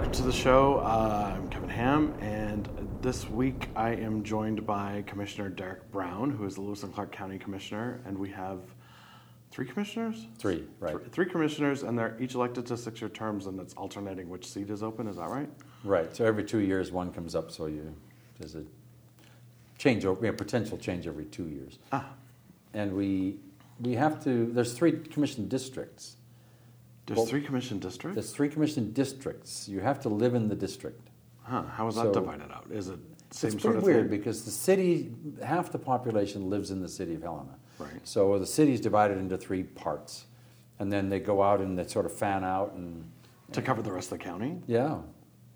Hi, everyone, and welcome to the show. Uh, I'm Kevin Ham, and this week I am joined by Commissioner Derek Brown, who is the Lewis and Clark County Commissioner, and we have three commissioners? Three, right. Th- Three commissioners, and they're each elected to six year terms, and it's alternating which seat is open, is that right? Right. So every two years, one comes up. So you there's a change, over, yeah, potential change every two years. Ah, And we we have to. There's three commission districts. There's Well, three commission districts? There's three commission districts. You have to live in the district. Huh, how is that So- divided out? Is it same it's sort pretty of weird thing? because the city, half the population lives in the city of Helena. Right. So the city is divided into three parts, and then they go out and they sort of fan out and To cover the rest of the county? yeah,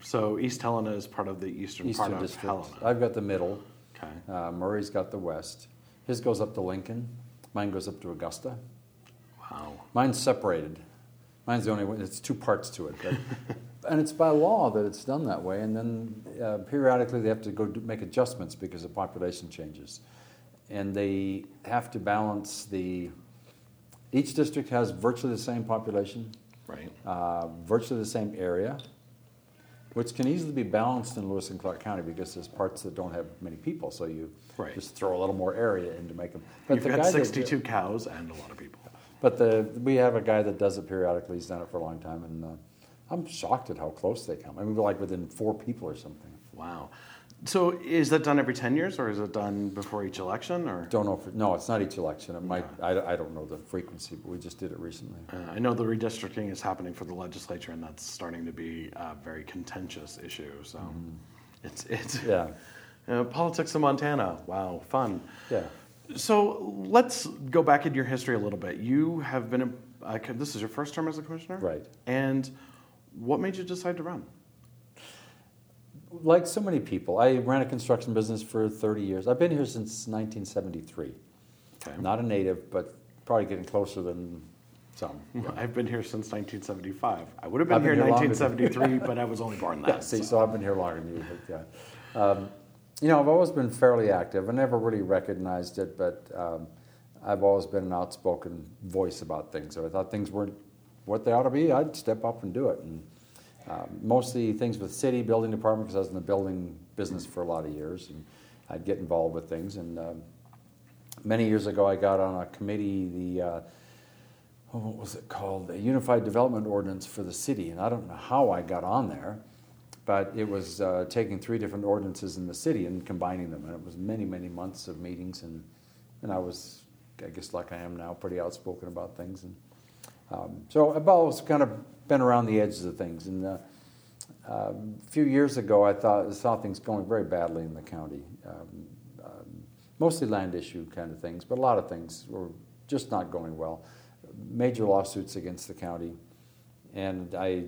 So East Helena is part of the eastern, eastern part of district. Helena. I've got the middle. Okay. Uh, Murray's got the west. His goes up to Lincoln. Mine goes up to Augusta. Wow. Mine's separated. Mine's the only one. It's two parts to it, but, and it's by law that it's done that way. And then uh, periodically they have to go do, make adjustments because the population changes, and they have to balance the. Each district has virtually the same population, Right. uh, virtually the same area, which can easily be balanced in Lewis and Clark County because there's parts that don't have many people, so you Right. just throw a little more area in to make them. You've the got guy that- 62 cows and a lot of people. But the, we have a guy that does it periodically. He's done it for a long time, and uh, I'm shocked at how close they come. I mean, we're like within four people or something. Wow. So is that done every 10 years or is it done before each election? Or Don't know no, it's not each election. It might. I, I don't know the frequency, but we just did it recently. uh, I know the redistricting is happening for the legislature and that's starting to be a very contentious issue. So it's, it's Yeah, uh, politics in Montana. Wow, fun. yeah. So let's go back in your history a little bit. You have been, a, uh, this is your first term as a commissioner? Right. And what made you decide to run? Like so many people, I ran a construction business for 30 years. I've been here since 1973. Okay. Not a native, but probably getting closer than some. I've been here since 1975. I would have been I've here in here longer than- 1973, but I was only born then. Yeah, see, so I've been here longer than you. But yeah. Um, you know, I've always been fairly active. I never really recognized it, but um, I've always been an outspoken voice about things. If I thought things weren't what they ought to be, I'd step up and do it. And um, mostly things with city building department because I was in the building business for a lot of years, and I'd get involved with things. And um, many years ago, I got on a committee, the uh, oh, what was it called? The Unified Development Ordinance for the city, and I don't know how I got on there, but it was uh, taking three different ordinances in the city and combining them, and it was many, many months of meetings, and and I was, I guess, like I am now, pretty outspoken about things, and um, so I've always kind of been around the edges of things, and. Uh, um, a few years ago, I thought saw things going very badly in the county. Um, um, mostly land issue kind of things, but a lot of things were just not going well. Major lawsuits against the county, and I,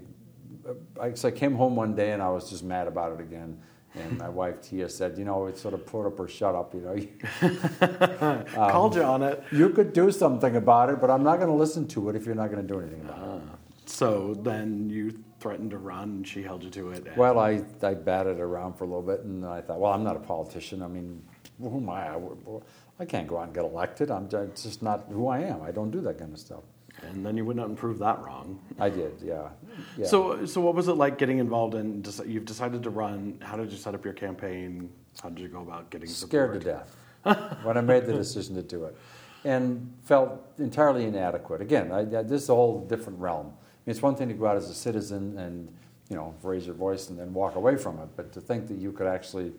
I, so I came home one day and I was just mad about it again. And my wife Tia said, "You know, it's sort of put up or shut up. You know, um, Called you on it. you could do something about it, but I'm not going to listen to it if you're not going to do anything about it." Uh-huh. So then you threatened to run, and she held you to it. and- Well, I, I batted around for a little bit, and I thought, well, I'm not a politician. I mean, who am I? I, I can't go out and get elected. I'm just not who I am. I don't do that kind of stuff. And then you went out and proved that wrong. I did, yeah. yeah. So, so what was it like getting involved in? You've decided to run. How did you set up your campaign? How did you go about getting scared support? to death when I made the decision to do it, and felt entirely inadequate. Again, I, I, this is a whole different realm. I mean, it's one thing to go out as a citizen and you know raise your voice and then walk away from it, but to think that you could actually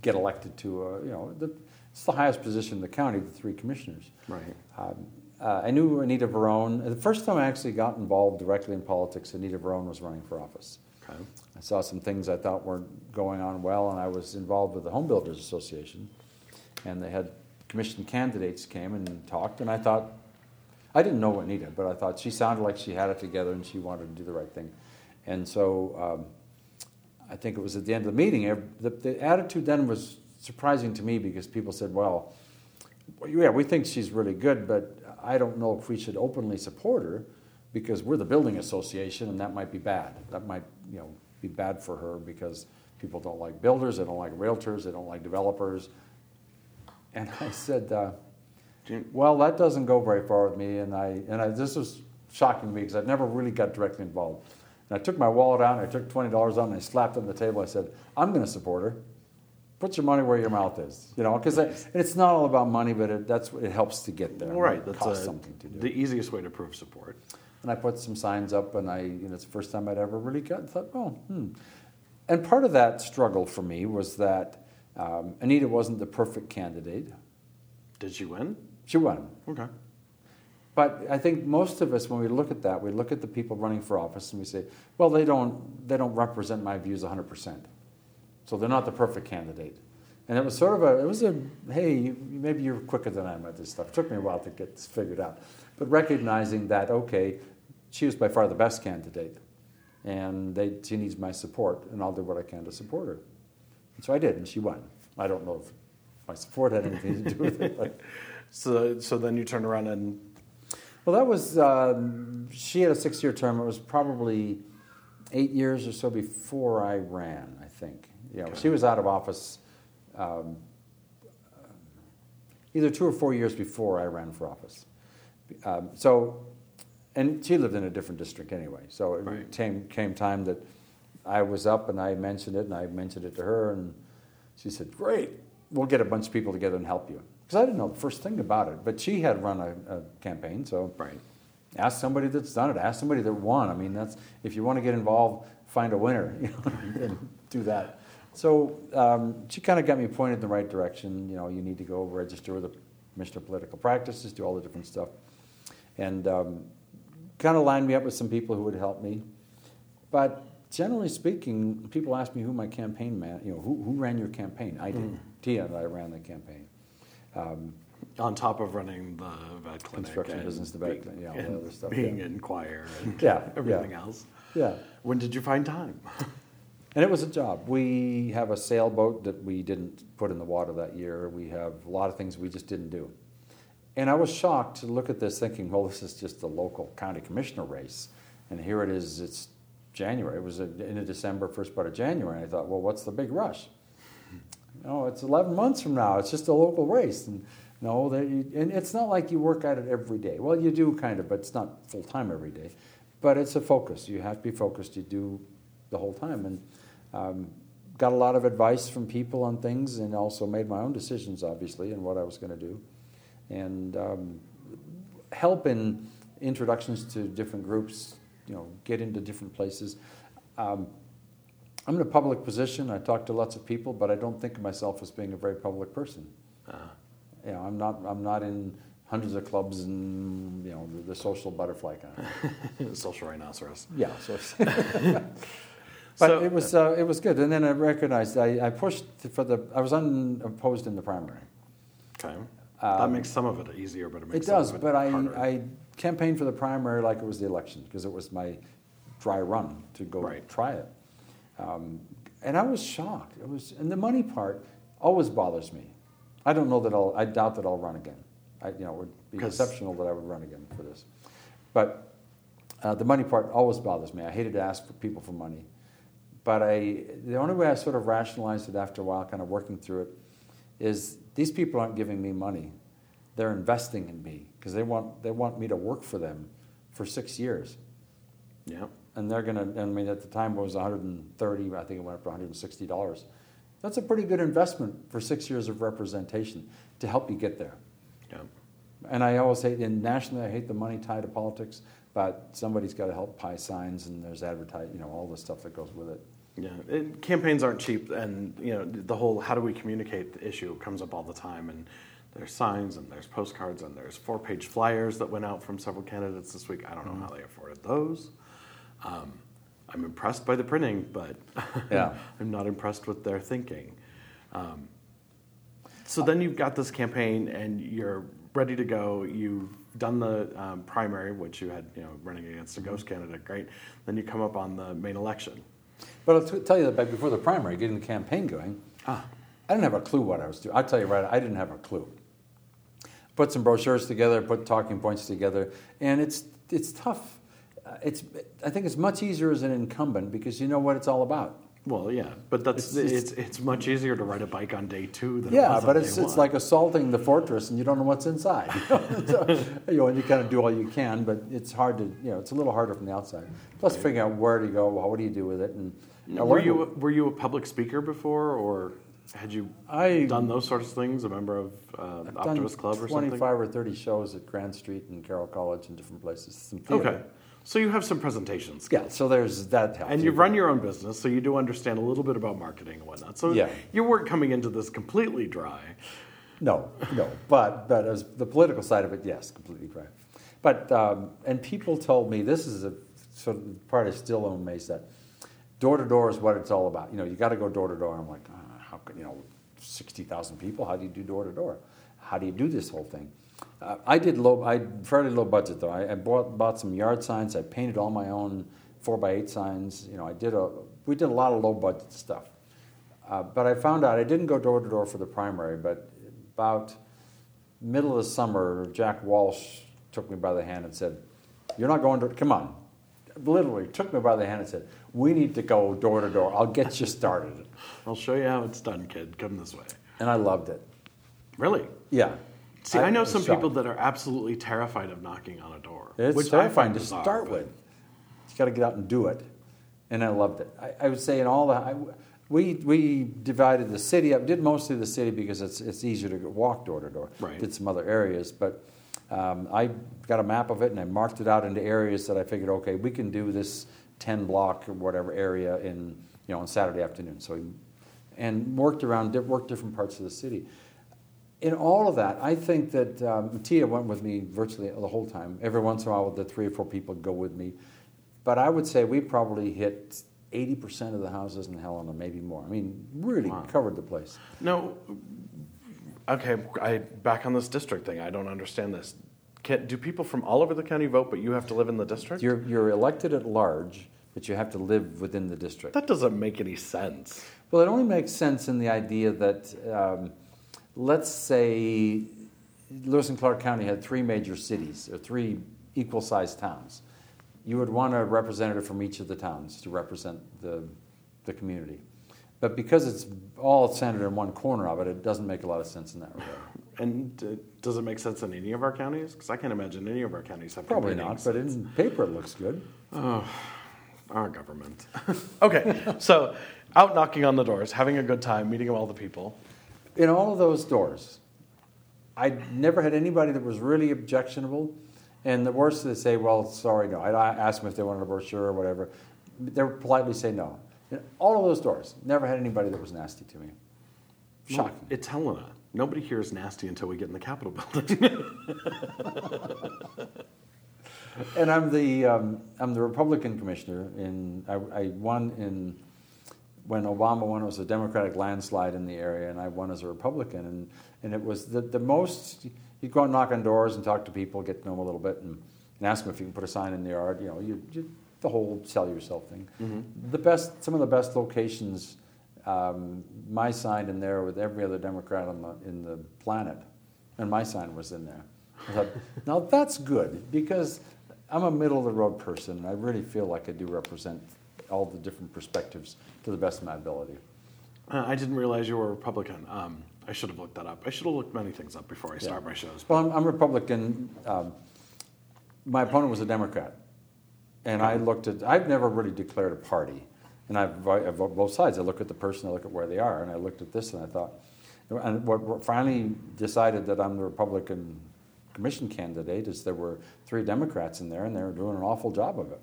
get elected to a, you know the, it's the highest position in the county, the three commissioners. Right. Um, uh, I knew Anita Varone. The first time I actually got involved directly in politics, Anita Varone was running for office. Okay. I saw some things I thought weren't going on well, and I was involved with the Home Builders Association, and they had commission candidates came and talked, and I thought, I didn't know Anita, but I thought she sounded like she had it together and she wanted to do the right thing, and so um, I think it was at the end of the meeting. The, the attitude then was surprising to me because people said, "Well, well, yeah, we think she's really good, but I don't know if we should openly support her because we're the building association, and that might be bad. That might, you know, be bad for her because people don't like builders, they don't like realtors, they don't like developers." And I said, uh, "Well, that doesn't go very far with me." And I and I, this was shocking to me because I'd never really got directly involved. And I took my wallet out and I took twenty dollars out and I slapped it on the table. I said, "I'm going to support her. Put your money where your mouth is." You know, because it's not all about money, but it, that's it helps to get there. Right. It That's costs a- something to do. the easiest way to prove support. And I put some signs up, and I, you know, it's the first time I'd ever really got thought, oh, hmm. And part of that struggle for me was that um, Anita wasn't the perfect candidate. Did she win? She won. Okay. But I think most of us, when we look at that, we look at the people running for office and we say, well, they don't, they don't represent my views 100%. So they're not the perfect candidate. And it was sort of a, it was a, hey, you- maybe you're quicker than I am at this stuff. It took me a while to get this figured out. But recognizing that, okay, she was by far the best candidate. And they, she needs my support, and I'll do what I can to support her. And so I did, and she won. I don't know if my support had anything to do with it, but So, so then you turned around and Well, that was, um, she had a six year term. It was probably eight years or so before I ran, I think. You know, she was out of office um, either two or four years before I ran for office. Um, so, and she lived in a different district anyway. So it Right. came, came time that I was up and I mentioned it and I mentioned it to her and she said, Great, we'll get a bunch of people together and help you. Because I didn't know the first thing about it, but she had run a, a campaign, so right. ask somebody that's done it. Ask somebody that won. I mean, that's if you want to get involved, find a winner, you know, and do that. So um, she kind of got me pointed in the right direction. You know, you need to go register with the Commissioner of Political Practices, do all the different stuff, and um, kind of lined me up with some people who would help me. But generally speaking, people ask me who my campaign man, you know, who, who ran your campaign? I did. Tia and I ran the campaign. Um, On top of running the vet clinic, Construction business, the vet clinic, yeah, all the other stuff, being yeah. in choir and Yeah, yeah. everything else. yeah. When did you find time? And it was a job. We have a sailboat that we didn't put in the water that year. We have a lot of things we just didn't do. And I was shocked to look at this thinking, well, this is just a local county commissioner race. And here it is, it's January. It was in a December, first part of January. And I thought, well, what's the big rush? No, it's 11 months from now. It's just a local race. And no, and it's not like you work at it every day. Well, you do kind of, but it's not full time every day. But it's a focus. You have to be focused. You do the whole time. And um, got a lot of advice from people on things and also made my own decisions, obviously, and what I was going to do. And um, help in introductions to different groups, you know, get into different places. Um, I'm in a public position. I talk to lots of people, but I don't think of myself as being a very public person. Uh, You know, I'm not. I'm not in hundreds of clubs and you know the, the social butterfly kind. Of social rhinoceros. yeah. So, but So- it was uh, it was good. And then I recognized I, I pushed for the. I was unopposed in the primary. Okay. that makes some of it easier, but it makes It does, of but I, harder. I campaigned for the primary like it was the election because it was my dry run to go Right. try it. Um, and I was shocked. It was, and the money part always bothers me. I don't know that I'll, I doubt that I'll run again. I, you know, it would be exceptional that I would run again for this. But uh, the money part always bothers me. I hated to ask for people for money. But I, the only way I sort of rationalized it after a while, kind of working through it, is these people aren't giving me money. They're investing in me because they want, they want me to work for them for six years. yeah. And they're going to, I mean, at the time it was 130, I think it went up to $160. That's a pretty good investment for six years of representation to help you get there. Yeah. And I always hate, and nationally, I hate the money tied to politics, but somebody's got to help buy signs and there's advertise, you know, all the stuff that goes with it. Yeah, and campaigns aren't cheap, and you know the whole "how do we communicate" the issue comes up all the time. And there's signs, and there's postcards, and there's four-page flyers that went out from several candidates this week. I don't know how they afforded those. Um, I'm impressed by the printing, but Yeah. I'm not impressed with their thinking. Um, so then you've got this campaign, and you're ready to go. You've done the um, primary, which you had, you know, running against a ghost candidate. Great. Then you come up on the main election. But I'll t- tell you that back before the primary, getting the campaign going, Ah. I didn't have a clue what I was doing. I'll tell you right, I didn't have a clue. Put some brochures together, put talking points together, and it's it's tough. Uh, It's I think it's much easier as an incumbent because you know what it's all about. Well, yeah, but that's It's- it's, it's- much easier to ride a bike on day two than it Yeah, was but it's it's one. like assaulting the fortress and you don't know what's inside. so, you know, and you kind of do all you can, but it's hard to you know it's a little harder from the outside. Plus, figuring out where to go, well, what do you do with it, and I were you were you a public speaker before, or had you I done those sorts of things? A member of uh, Optimist Club or something? 25 something? or 30 shows at Grandstreet and Carroll College and different places. Okay, so you have some presentation skills. Yeah, so there's that helps. And You you've run your own business, so you do understand a little bit about marketing and whatnot. So Yeah. you weren't coming into this completely dry. No, no, but but as the political side of it, yes, completely dry. But um, and people told me this is a sort of part I still am amazed at. Door to door is what it's all about. You know, you got to go door to door. I'm like, ah, how could you know, sixty thousand people? How do you do door to door? How do you do this whole thing? Uh, I did low, I fairly low budget though. I, I bought bought some yard signs. I painted all my own four by eight signs. You know, I did a we did a lot of low budget stuff. Uh, but I found out I didn't go door to door for the primary, but about middle of the summer, Jack Walsh took me by the hand and said, "You're not going to come on." Literally took me by the hand and said, "We need to go door to door. I'll get you started." I'll show you how it's done, kid. Come this way. And I loved it. Really? Yeah. See, I, know some shocked. people that are absolutely terrified of knocking on a door. It's which I terrifying find to bizarre, start but- with. You got to get out and do it, and I loved it. I, I would say in all the I, we we divided the city up. Did mostly the city because it's it's easier to walk door to door. Right. Did some other areas, but um, I got a map of it and I marked it out into areas that I figured, okay, we can do this ten block or whatever area in you know on Saturday afternoon. So, and worked around worked different parts of the city in all of that, I think that um, Tia went with me virtually the whole time. Every once in a while, the three or four people go with me. But I would say we probably hit 80% of the houses in Helena, maybe more. I mean, really Wow. covered the place. No. Okay, I back on this district thing. I don't understand this. Can, do people from all over the county vote, but you have to live in the district? You're, you're elected at large, but you have to live within the district. that doesn't make any sense. Well, it only makes sense in the idea that, um, let's say, Lewis and Clark County had three major cities, or three equal sized towns. You would want a representative from each of the towns to represent the, the community. But because it's all centered in one corner of it, it doesn't make a lot of sense in that regard. And uh, does it make sense in any of our counties? Because I can't imagine any of our counties have Probably not, but in paper it looks good. our government. okay, so out knocking on the doors, having a good time, meeting all the people. In all of those doors, I never had anybody that was really objectionable. And the worst, they say, well, sorry, no. I asked them if they wanted a brochure or whatever. They would politely say no. In all of those doors, never had anybody that was nasty to me. Well, Shocking. it's Helena. Nobody here is nasty until we get in the Capitol building. And I'm the um, I'm the Republican commissioner. In I, I won in when Obama won. It was a Democratic landslide in the area, and I won as a Republican. And and it was the the most. you'd go and knock on doors and talk to people, get to know them a little bit, and, and ask them if you can put a sign in the yard. You know, you, you the whole sell yourself thing. The best, some of the best locations. Um, my sign in there with every other Democrat on the in the planet, and my sign was in there. I thought, now that's good because I'm a middle of the road person. And I really feel like I do represent all the different perspectives to the best of my ability. Uh, I didn't realize you were a Republican. Um, I should have looked that up. I should have looked many things up before I start my shows. Well, I'm, I'm Republican. Um, my opponent was a Democrat, and I looked at. I've never really declared a party, and I've, I vote both sides. I look at the person, I look at where they are, and I looked at this, and I thought, and what what finally decided that I'm the Republican commission candidate is there were three Democrats in there, and they were doing an awful job of it.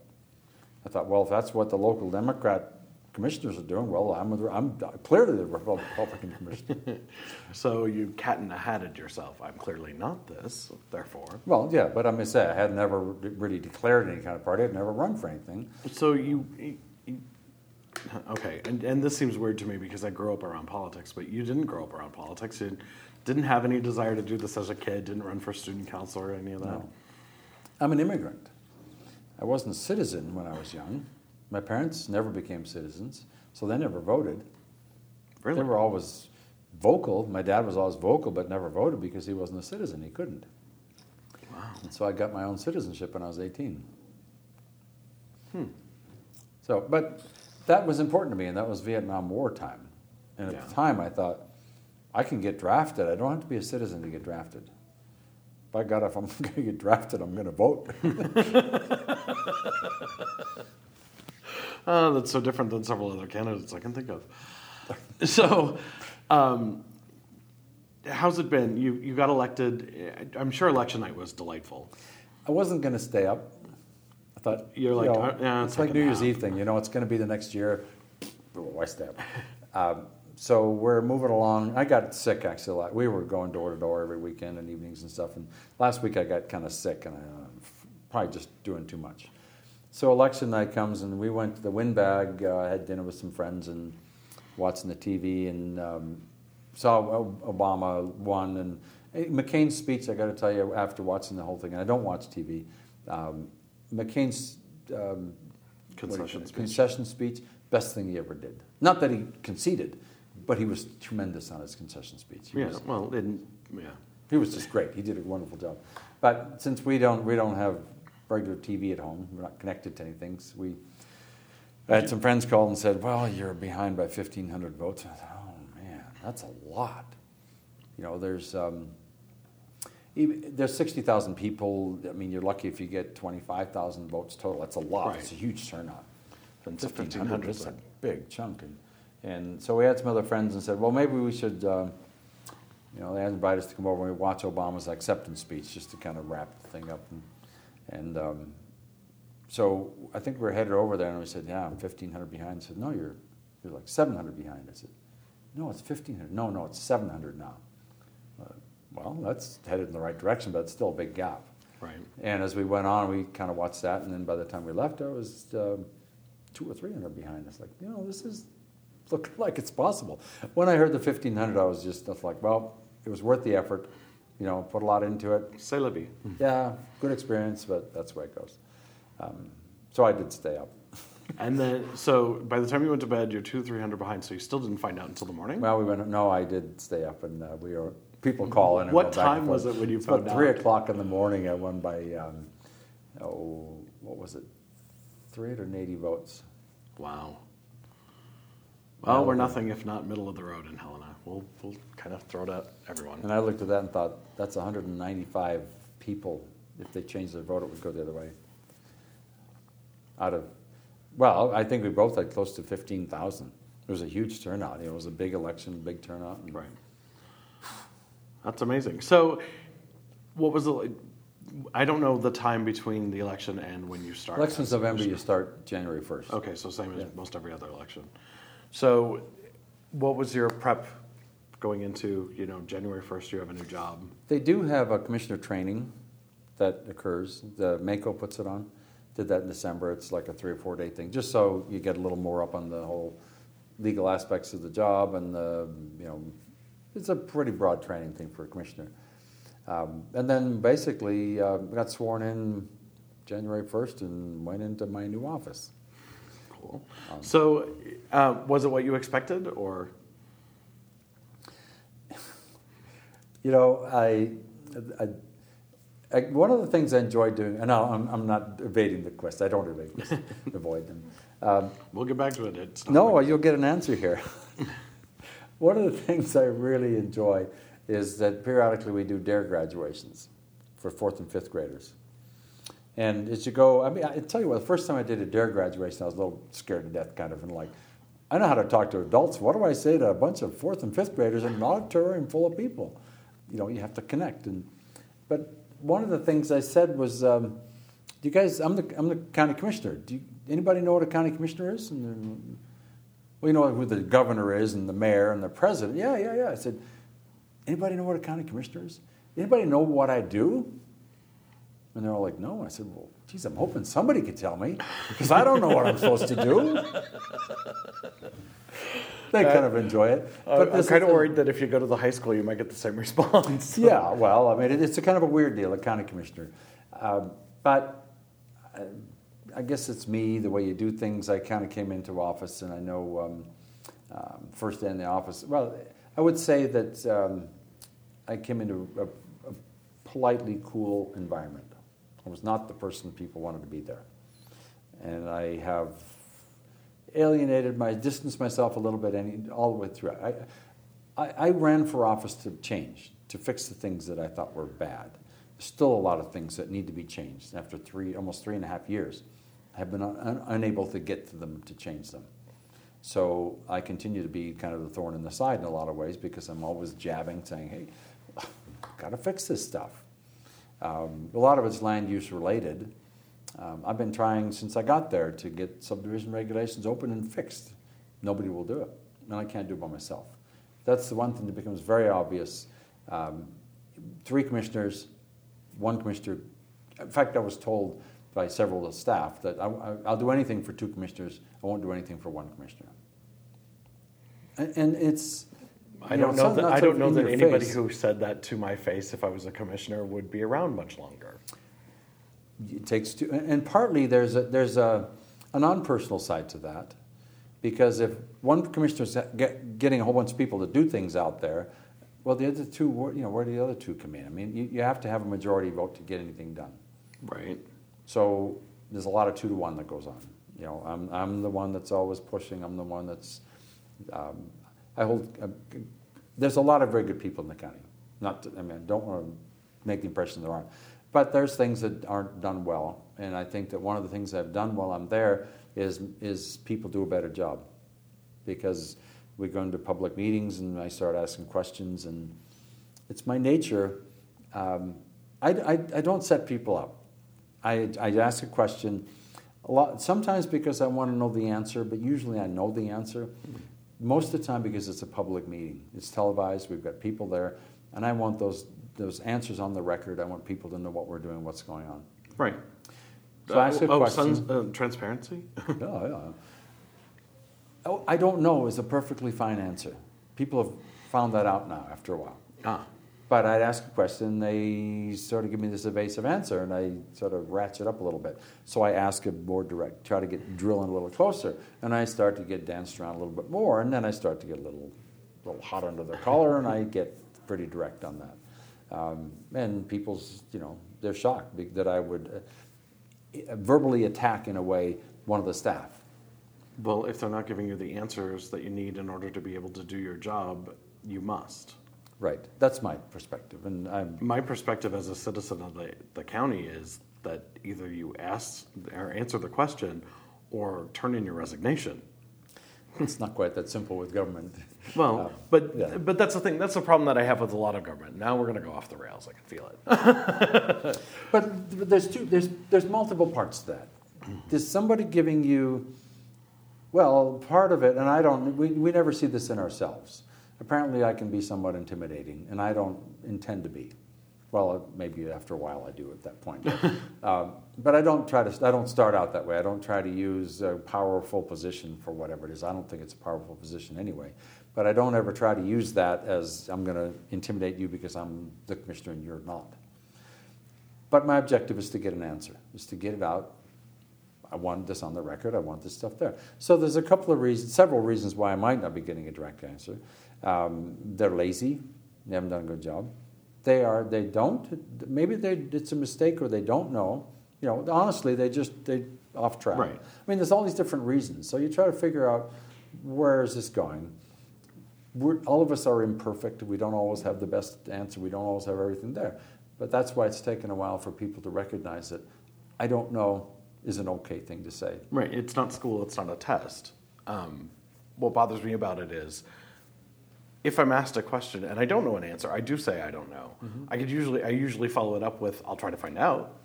I thought, well, if that's what the local Democrat commissioners are doing, well, I'm, with- I'm clearly the Republican commissioner. So you cat in the hatted yourself. I'm clearly not this, therefore. Well, yeah, but I'm gonna say I had never really declared any kind of party. I'd never run for anything. So you, you- okay, and, and this seems weird to me because I grew up around politics, but you didn't grow up around politics. You didn't have any desire to do this as a kid. Didn't run for student council or any of that. No. I'm an immigrant. I wasn't a citizen when I was young. My parents never became citizens, so they never voted. Really? They were always vocal. My dad was always vocal, but never voted because he wasn't a citizen. He couldn't. Wow. And so I got my own citizenship when I was 18. Hmm. So, but that was important to me, and that was Vietnam War time. And at Yeah. the time, I thought, I can get drafted. I don't have to be a citizen to get drafted. By God, if I'm going to get drafted, I'm going to vote. Uh, that's so different than several other candidates I can think of. So, um, how's it been? You you got elected. I'm sure election night was delightful. I wasn't going to stay up. I thought You're like, you know, uh, yeah, it's take like New Year's. Eve thing. You know, it's going to be the next year. Why stay up? um, so we're moving along. I got sick actually. a lot. We were going door to door every weekend and evenings and stuff. And last week I got kind of sick and I uh, probably just doing too much. So election night comes and we went to the Windbag. Uh, had dinner with some friends and watching the TV and um, saw Obama won and McCain's speech. I got to tell you, after watching the whole thing, and I don't watch TV. Um, McCain's um, what do you Concession speech. concession speech, best thing he ever did. Not that he conceded, but he was tremendous on his concession speech. He Yeah. was, Well, yeah. he was just great. He did a wonderful job. But since we don't we don't have regular TV at home, we're not connected to anything. So we I had some friends called and said, "Well, you're behind by 1,500 votes." I thought, "Oh man, that's a lot." You know, there's um, even, there's 60,000 people. I mean, you're lucky if you get 25,000 votes total. That's a lot. Right. It's a huge turnout. From 1,500 1,500, is a big chunk. And, and so we had some other friends and said, well, maybe we should, um, you know, they invited us to come over and we watch Obama's acceptance speech just to kind of wrap the thing up. And, and um, so I think we are headed over there and we said, yeah, I'm 1,500 behind. I said, no, you're, you're like 700 behind. I said, no, it's 1,500. No, no, it's 700 now. Uh, well, that's headed in the right direction, but it's still a big gap. Right. And as we went on, we kind of watched that, and then by the time we left, I was um, two or three hundred behind. It's like, you know, this is looking like it's possible. When I heard the fifteen hundred, I was just like, well, it was worth the effort. You know, put a lot into it. C'est la vie. Yeah, good experience, but that's the way it goes. Um, so I did stay up. And then, so by the time you went to bed, you're two, three hundred behind. So you still didn't find out until the morning. Well, we went. No, I did stay up, and uh, we were people call in. And What time was it when you It's about found three o'clock in the morning. I won by um, oh, what was it? Three hundred and eighty votes. Wow. Well, we're nothing if not middle of the road in Helena. We'll we'll kind of throw it at everyone. And I looked at that and thought, that's 195 people. If they changed their vote, it would go the other way. Out of, well, I think we both had close to 15,000. It was a huge turnout. It was a big election, big turnout. Right. That's amazing. So, what was the? I don't know the time between the election and when you start. Elections November, you start January 1st. Okay, so same as Yeah. most every other election. So, what was your prep going into? You know, January first, you have a new job. They do have a commissioner training that occurs. The MACO puts it on. Did that in December. It's like a three or four day thing, just so you get a little more up on the whole legal aspects of the job and the you know, it's a pretty broad training thing for a commissioner. Um, and then basically uh, got sworn in January first and went into my new office. Cool. Um, So, uh, was it what you expected, or You know, I, I, I one of the things I enjoy doing, and no, I'm, I'm not evading the quest. I don't evade avoid them. Um, we'll get back to it? It's no, like- you'll get an answer here. one of the things I really enjoy is that periodically we do DARE graduations for fourth and fifth graders. And as you go, I mean, I tell you what, the first time I did a DARE graduation, I was a little scared to death, kind of, and like, I know how to talk to adults. What do I say to a bunch of fourth and fifth graders in an auditorium full of people? You know, you have to connect. And but one of the things I said was, um, "Do you guys? I'm the I'm the county commissioner. Do you, anybody know what a county commissioner is?" And well, you know who the governor is and the mayor and the president. Yeah, yeah, yeah. I said, anybody know what a county commissioner is? Anybody know what I do? And they're all like, no. I said, well, geez, I'm hoping somebody could tell me because I don't know what I'm supposed to do. they kind of enjoy it. Uh, I'm kind of worried that if you go to the high school, you might get the same response. yeah, well, I mean, it's a kind of a weird deal, a county commissioner. Um, but uh, I guess it's me, the way you do things. I kind of came into office, and I know um, um, first day in the office. Well, I would say that um, I came into a, a politely cool environment. I was not the person people wanted to be there, and I have alienated my distanced myself a little bit any, all the way through. I, I, I ran for office to change, to fix the things that I thought were bad. There's still a lot of things that need to be changed. After three, almost three and a half years, I have been un, unable to get to them to change them. So I continue to be kind of the thorn in the side in a lot of ways because I'm always jabbing, saying, "Hey, got to fix this stuff." Um, a lot of it's land use related. Um, I've been trying since I got there to get subdivision regulations open and fixed. Nobody will do it, and I can't do it by myself. That's the one thing that becomes very obvious. Um, three commissioners, one commissioner. In fact, I was told by several of the staff that I, will do anything for two commissioners. I won't do anything for one commissioner. And, and it's. I don't know, know that I don't know that anybody face. who said that to my face, if I was a commissioner, would be around much longer. It takes two, and partly there's a, there's a, a non-personal side to that, because if one commissioner's get, getting a whole bunch of people to do things out there, well, the other two, you know, where do the other two come in? I mean, you, you have to have a majority vote to get anything done. Right. So there's a lot of two to one that goes on. You know, I'm, I'm the one that's always pushing. I'm the one that's, um, I hold, uh, there's a lot of very good people in the county. Not, to, I mean, I don't want to make the impression there aren't. But there's things that aren't done well. And I think that one of the things I've done while I'm there is, is people do a better job. Because we go into public meetings and I start asking questions, and it's my nature. Um, I, I, I don't set people up. I, I ask a question a lot, sometimes because I want to know the answer, but usually I know the answer. Most of the time because it's a public meeting. It's televised, we've got people there, and I want those, those answers on the record. I want people to know what we're doing, what's going on. Right. So uh, I ask a oh, question. uh, transparency? yeah, yeah. Oh, I don't know is a perfectly fine answer. People have found that out now after a while. Ah. But I'd ask a question, they sort of give me this evasive answer, and I sort of ratchet up a little bit. So I ask a more direct, try to get drilling a little closer, and I start to get danced around a little bit more, and then I start to get a little, little hot under the collar, and I get pretty direct on that. Um, and people's, you know, they're shocked that I would uh, verbally attack in a way one of the staff. Well, if they're not giving you the answers that you need in order to be able to do your job, you must. Right. That's my perspective, and I'm. My perspective as a citizen of the, the county is that either you ask or answer the question, or turn in your resignation. It's not quite that simple with government. Well, uh, but yeah. but that's the thing. That's the problem that I have with a lot of government. Now we're going to go off the rails. I can feel it. but there's two. There's there's multiple parts to that. There's somebody giving you. Well, part of it, and I don't. We, we never see this in ourselves apparently I can be somewhat intimidating, and I don't intend to be. Well, maybe after a while I do at that point. um, but I don't try to. I don't start out that way. I don't try to use a powerful position for whatever it is. I don't think it's a powerful position anyway. But I don't ever try to use that as I'm going to intimidate you because I'm the commissioner and you're not. But my objective is to get an answer, is to get it out. I want this on the record. I want this stuff there. So there's a couple of reasons, several reasons why I might not be getting a direct answer. Um, they're lazy. They haven't done a good job. They are. They don't. Maybe they, it's a mistake or they don't know. You know, honestly, they just they off track. Right. I mean, there's all these different reasons. So you try to figure out where is this going. We're, all of us are imperfect. We don't always have the best answer. We don't always have everything there. But that's why it's taken a while for people to recognize that I don't know is an okay thing to say. Right. It's not school. It's not a test. Um, what bothers me about it is if I'm asked a question and I don't know an answer, I do say I don't know. Mm-hmm. I could usually I usually follow it up with I'll try to find out.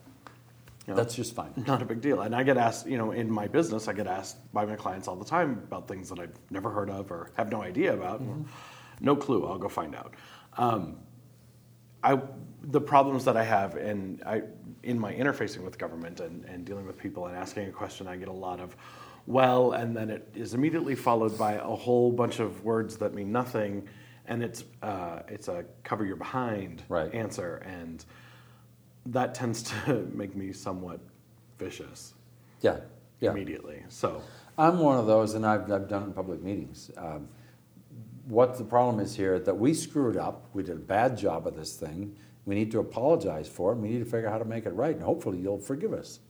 You know, That's just fine. Not a big deal. And I get asked, you know, in my business, I get asked by my clients all the time about things that I've never heard of or have no idea about. Mm-hmm. No clue. I'll go find out. Um, I the problems that I have and I in my interfacing with government and, and dealing with people and asking a question, I get a lot of well, and then it is immediately followed by a whole bunch of words that mean nothing, and it's uh, it's a cover your behind right. answer, and that tends to make me somewhat vicious. Yeah, yeah. Immediately, so I'm one of those, and I've I've done it in public meetings. Um, what the problem is here that we screwed up. We did a bad job of this thing. We need to apologize for it. We need to figure out how to make it right, and hopefully you'll forgive us.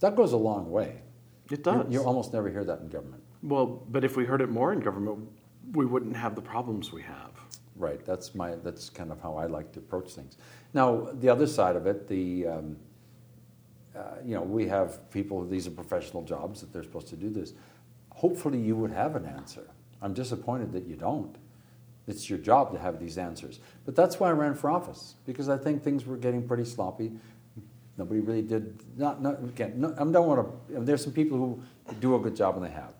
That goes a long way. It You- does. You, almost never hear that in government. Well, but if we heard it more in government, we wouldn't have the problems we have. Right. That's my. That's kind of how I like to approach things. Now, the other side of it, the, um, uh, you know, we have people. These are professional jobs that they're supposed to do this. Hopefully, you would have an answer. I'm disappointed that you don't. It's your job to have these answers. But that's why I ran for office because I think things were getting pretty sloppy. Nobody really did. Not, not again. No, I don't want to. There's some people who do a good job and they have.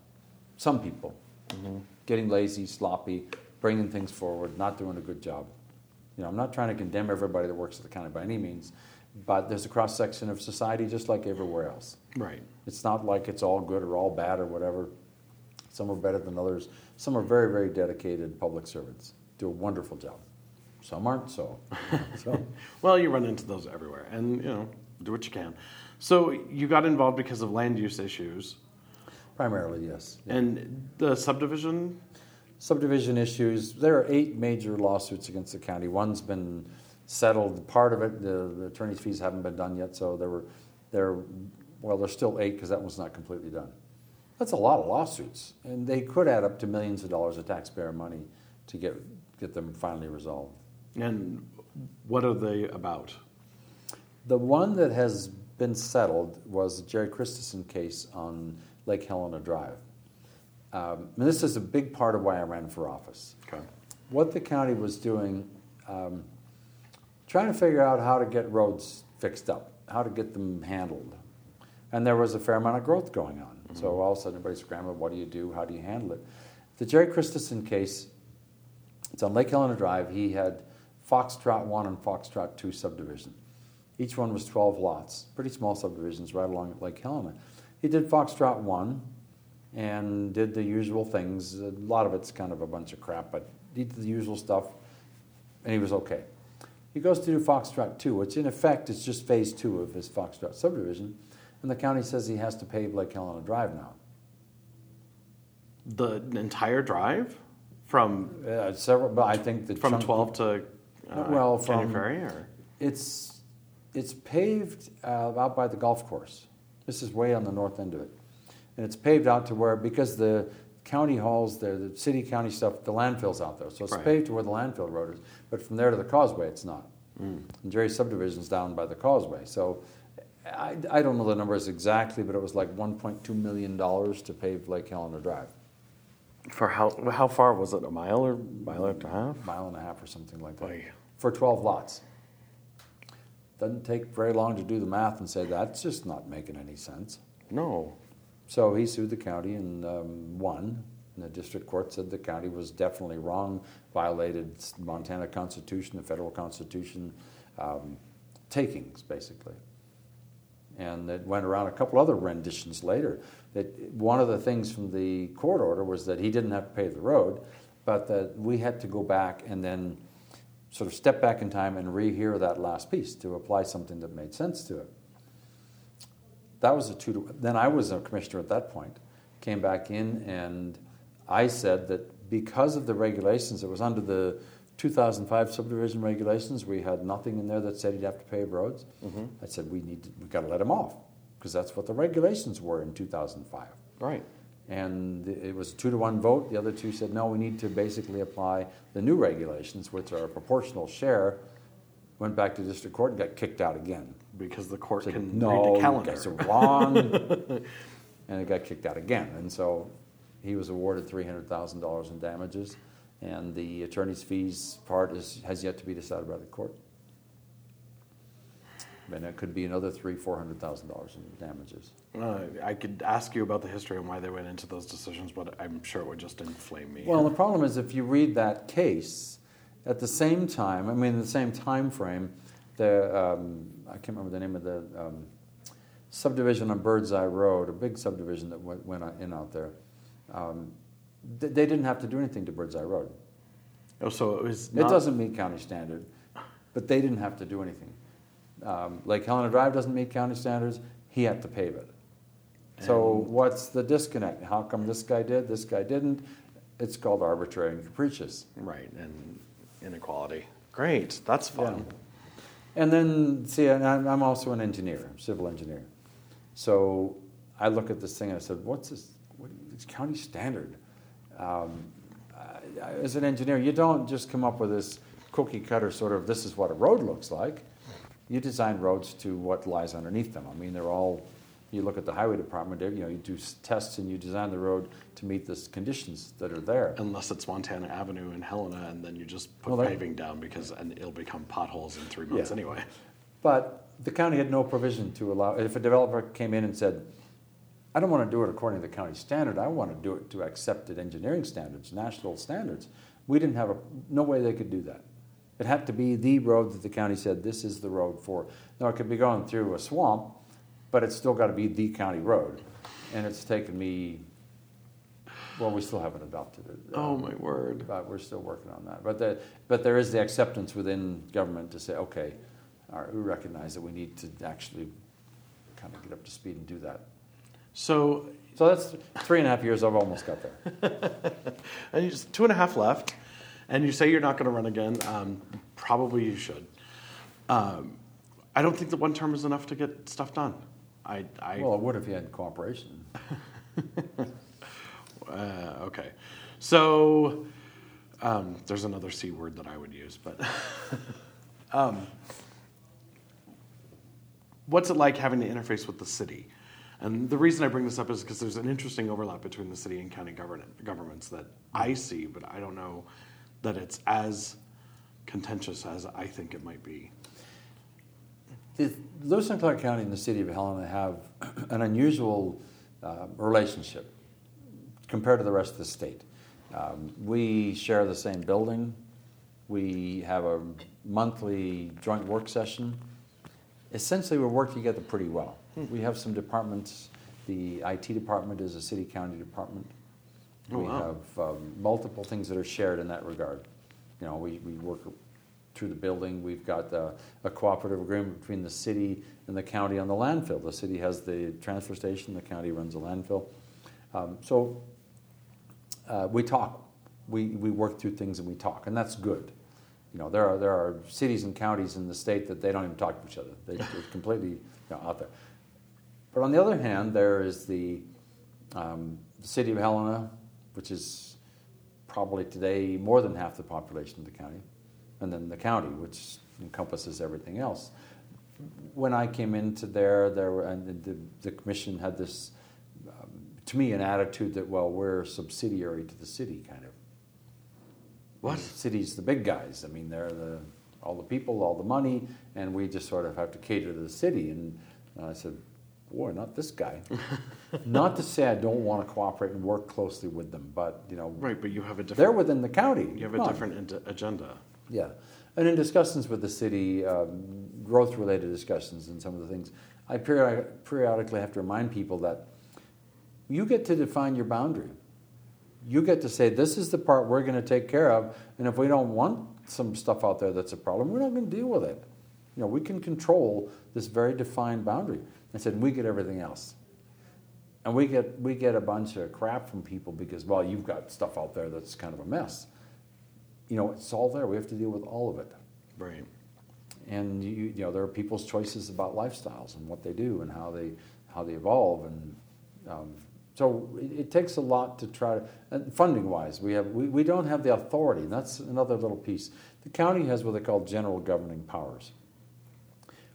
Some people mm-hmm. getting lazy, sloppy, bringing things forward, not doing a good job. You know, I'm not trying to condemn everybody that works at the county by any means, but there's a cross section of society just like everywhere else. Right. It's not like it's all good or all bad or whatever. Some are better than others. Some are very, very dedicated public servants, do a wonderful job. Some aren't so. so Well, you run into those everywhere, and you know, do what you can. So you got involved because of land use issues primarily, yes. Yeah. and the subdivision. Subdivision issues, there are eight major lawsuits against the county. One's been settled, part of it, the, the attorney's fees haven't been done yet, so there were, there, well, there's still eight because that one's not completely done. That's a lot of lawsuits, and they could add up to millions of dollars of taxpayer money to get, get them finally resolved. And what are they about? The one that has been settled was the Jerry Christensen case on Lake Helena Drive. Um, and this is a big part of why I ran for office. Okay. what the county was doing, um, trying to figure out how to get roads fixed up, how to get them handled. And there was a fair amount of growth going on. So all of a sudden, everybody scrambled what do you do? How do you handle it? The Jerry Christensen case, it's on Lake Helena Drive. He had Foxtrot 1 and Foxtrot 2 subdivision. Each one was 12 lots, pretty small subdivisions right along Lake Helena. He did Foxtrot 1 and did the usual things. A lot of it's kind of a bunch of crap, but he did the usual stuff, and he was okay. He goes to do Foxtrot 2, which in effect is just phase two of his Foxtrot subdivision, and the county says he has to pave Lake Helena Drive now. The entire drive from Uh, several, but I think the from chunk- twelve to uh, Well, from- Ferry, or It's it's paved uh, out by the golf course. This is way on the north end of it, and it's paved out to where because the county halls there, the city county stuff, the landfill's out there, so it's Right. paved to where the landfill road is. But from there to the causeway, it's not. Mm. And Jerry's subdivision's down by the causeway, so. I, I don't know the numbers exactly, but it was like $1.2 million to pave Lake Helena Drive, for how how far was it? A mile or mile and a half? mile and a half or something like that. Boy. for 12 lots. Doesn't take very long to do the math and say that's just not making any sense. No. So he sued the county and um, won. And the district court said the county was definitely wrong, violated Montana Constitution, the federal Constitution, um, takings basically. And it went around a couple other renditions later. That one of the things from the court order was that he didn't have to pay the road, but that we had to go back and then sort of step back in time and rehear that last piece to apply something that made sense to it. That was a two to, then I was a commissioner at that point, came back in and I said that because of the regulations, it was under the 2005 subdivision regulations, we had nothing in there that said you'd have to pave roads. Mm-hmm. I said, we need, to, we got to let him off because that's what the regulations were in 2005. Right. And it was a two to one vote. The other two said, no, we need to basically apply the new regulations, which are a proportional share. Went back to district court and got kicked out again. Because the court Said, can no, read the calendar. are wrong. and it got kicked out again. And so he was awarded $300,000 in damages. And the attorney's fees part is, has yet to be decided by the court. And it could be another three, four hundred thousand dollars in damages. Uh, I could ask you about the history and why they went into those decisions, but I'm sure it would just inflame me. Well, the problem is if you read that case, at the same time, I mean, the same time frame, the um, I can't remember the name of the um, subdivision on Birdseye Road, a big subdivision that went, went in out there. Um, th- they didn't have to do anything to Birdseye Road. oh, so it was. It doesn't meet county standard, but they didn't have to do anything. Um, Lake Helena Drive doesn't meet county standards. He had to pave it. So what's the disconnect? How come this guy did, this guy didn't? It's called arbitrary and capricious. Right, and inequality. Great, that's fun. And then, see, and I'm I'm also an engineer, civil engineer. So I look at this thing and I said, "What's this? What, it's county standard." Um, as an engineer, you don't just come up with this cookie cutter sort of this is what a road looks like. You design roads to what lies underneath them. I mean, they're all. You look at the highway department. You know, you do tests and you design the road to meet the conditions that are there. Unless it's Montana Avenue in Helena, and then you just put Well, that- paving down because and it'll become potholes in three months Yeah. anyway. But the county had no provision to allow, if a developer came in and said, I don't want to do it according to the county standard, I want to do it to accepted engineering standards, national standards, we didn't have a, no way they could do that. It had to be the road that the county said, this is the road for. Now, it could be going through a swamp, but it's still got to be the county road. And it's taken me, well, we still haven't adopted it. Oh Um, my word! but we're still working on that. But the, but there is the acceptance within government to say, okay, all right, we recognize that we need to actually kind of get up to speed and do that. So, So that's three and a half years. I've almost got there. and you just two and a half left, and you say you're not going to run again. Um, probably you should. Um, I don't think that one term is enough to get stuff done. I, I Well, it would if you had cooperation. Uh, okay. So um, there's another C word that I would use, but um, what's it like having to interface with the city? And the reason I bring this up is because there's an interesting overlap between the city and county government, governments that I see, but I don't know that it's as contentious as I think it might be. The, Lewis and Clark County and the city of Helena have an unusual uh, relationship compared to the rest of the state. Um, we share the same building. We have a monthly joint work session. Essentially, we work together pretty well. We have some departments. The IT department is a city county department. Oh, we wow. have um, multiple things that are shared in that regard. You know, we, we work through the building. We've got uh, a cooperative agreement between the city and the county on the landfill. The city has the transfer station, the county runs the landfill. Um, so uh, we talk. We, we work through things and we talk, and that's good. You know, there are, there are cities and counties in the state that they don't even talk to each other. They, they're completely you know, out there. But on the other hand, there is the, um, the city of Helena, which is probably today more than half the population of the county, and then the county, which encompasses everything else. When I came into there, there were, and the, the commission had this, um, to me, an attitude that well, we're subsidiary to the city, kind of. What? The city's the big guys. I mean, they're the all the people, all the money, and we just sort of have to cater to the city. And I said, boy, not this guy. not to say I don't want to cooperate and work closely with them, but you know, Right, but you have a different. they're within the county. You have a Come different agenda. Yeah. And in discussions with the city, um, growth related discussions and some of the things, I periodi- periodically have to remind people that you get to define your boundary. You get to say, this is the part we're going to take care of, and if we don't want some stuff out there that's a problem, we're not going to deal with it. You know, we can control this very defined boundary. I said, we get everything else. And we get, we get a bunch of crap from people because, well, you've got stuff out there that's kind of a mess you know, it's all there. We have to deal with all of it. Right. And you, you know, there are people's choices about lifestyles and what they do and how they how they evolve. And um, so it, it takes a lot to try to. And funding wise, we have we, we don't have the authority. And that's another little piece. The county has what they call general governing powers.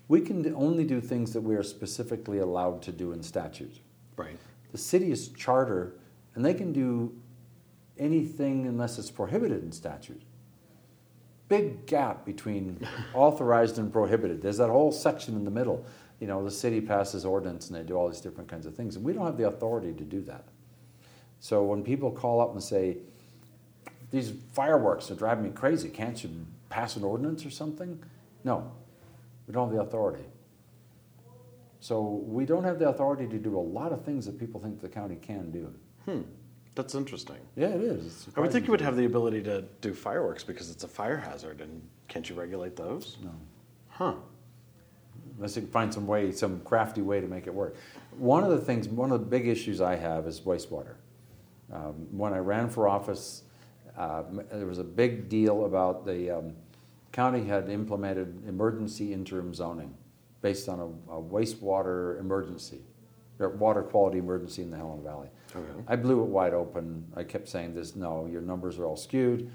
We can only do things that we are specifically allowed to do in statute. Right. The city is charter, and they can do anything unless it's prohibited in statute. Big gap between authorized and prohibited. There's that whole section in the middle. You know, the city passes ordinance and they do all these different kinds of things, and we don't have the authority to do that. So when people call up and say, these fireworks are driving me crazy, can't you pass an ordinance or something? No, we don't have the authority. So we don't have the authority to do a lot of things that people think the county can do. Hmm. That's interesting. Yeah, it is. I would think you would have the ability to do fireworks because it's a fire hazard, and can't you regulate those? No. Huh. Unless you can find some way, some crafty way to make it work. One of the things, one of the big issues I have is wastewater. Um, when I ran for office, uh, there was a big deal about the um, county had implemented emergency interim zoning based on a, a wastewater emergency. a water quality emergency in the Helena Valley. Okay. I blew it wide open. I kept saying this, no, your numbers are all skewed.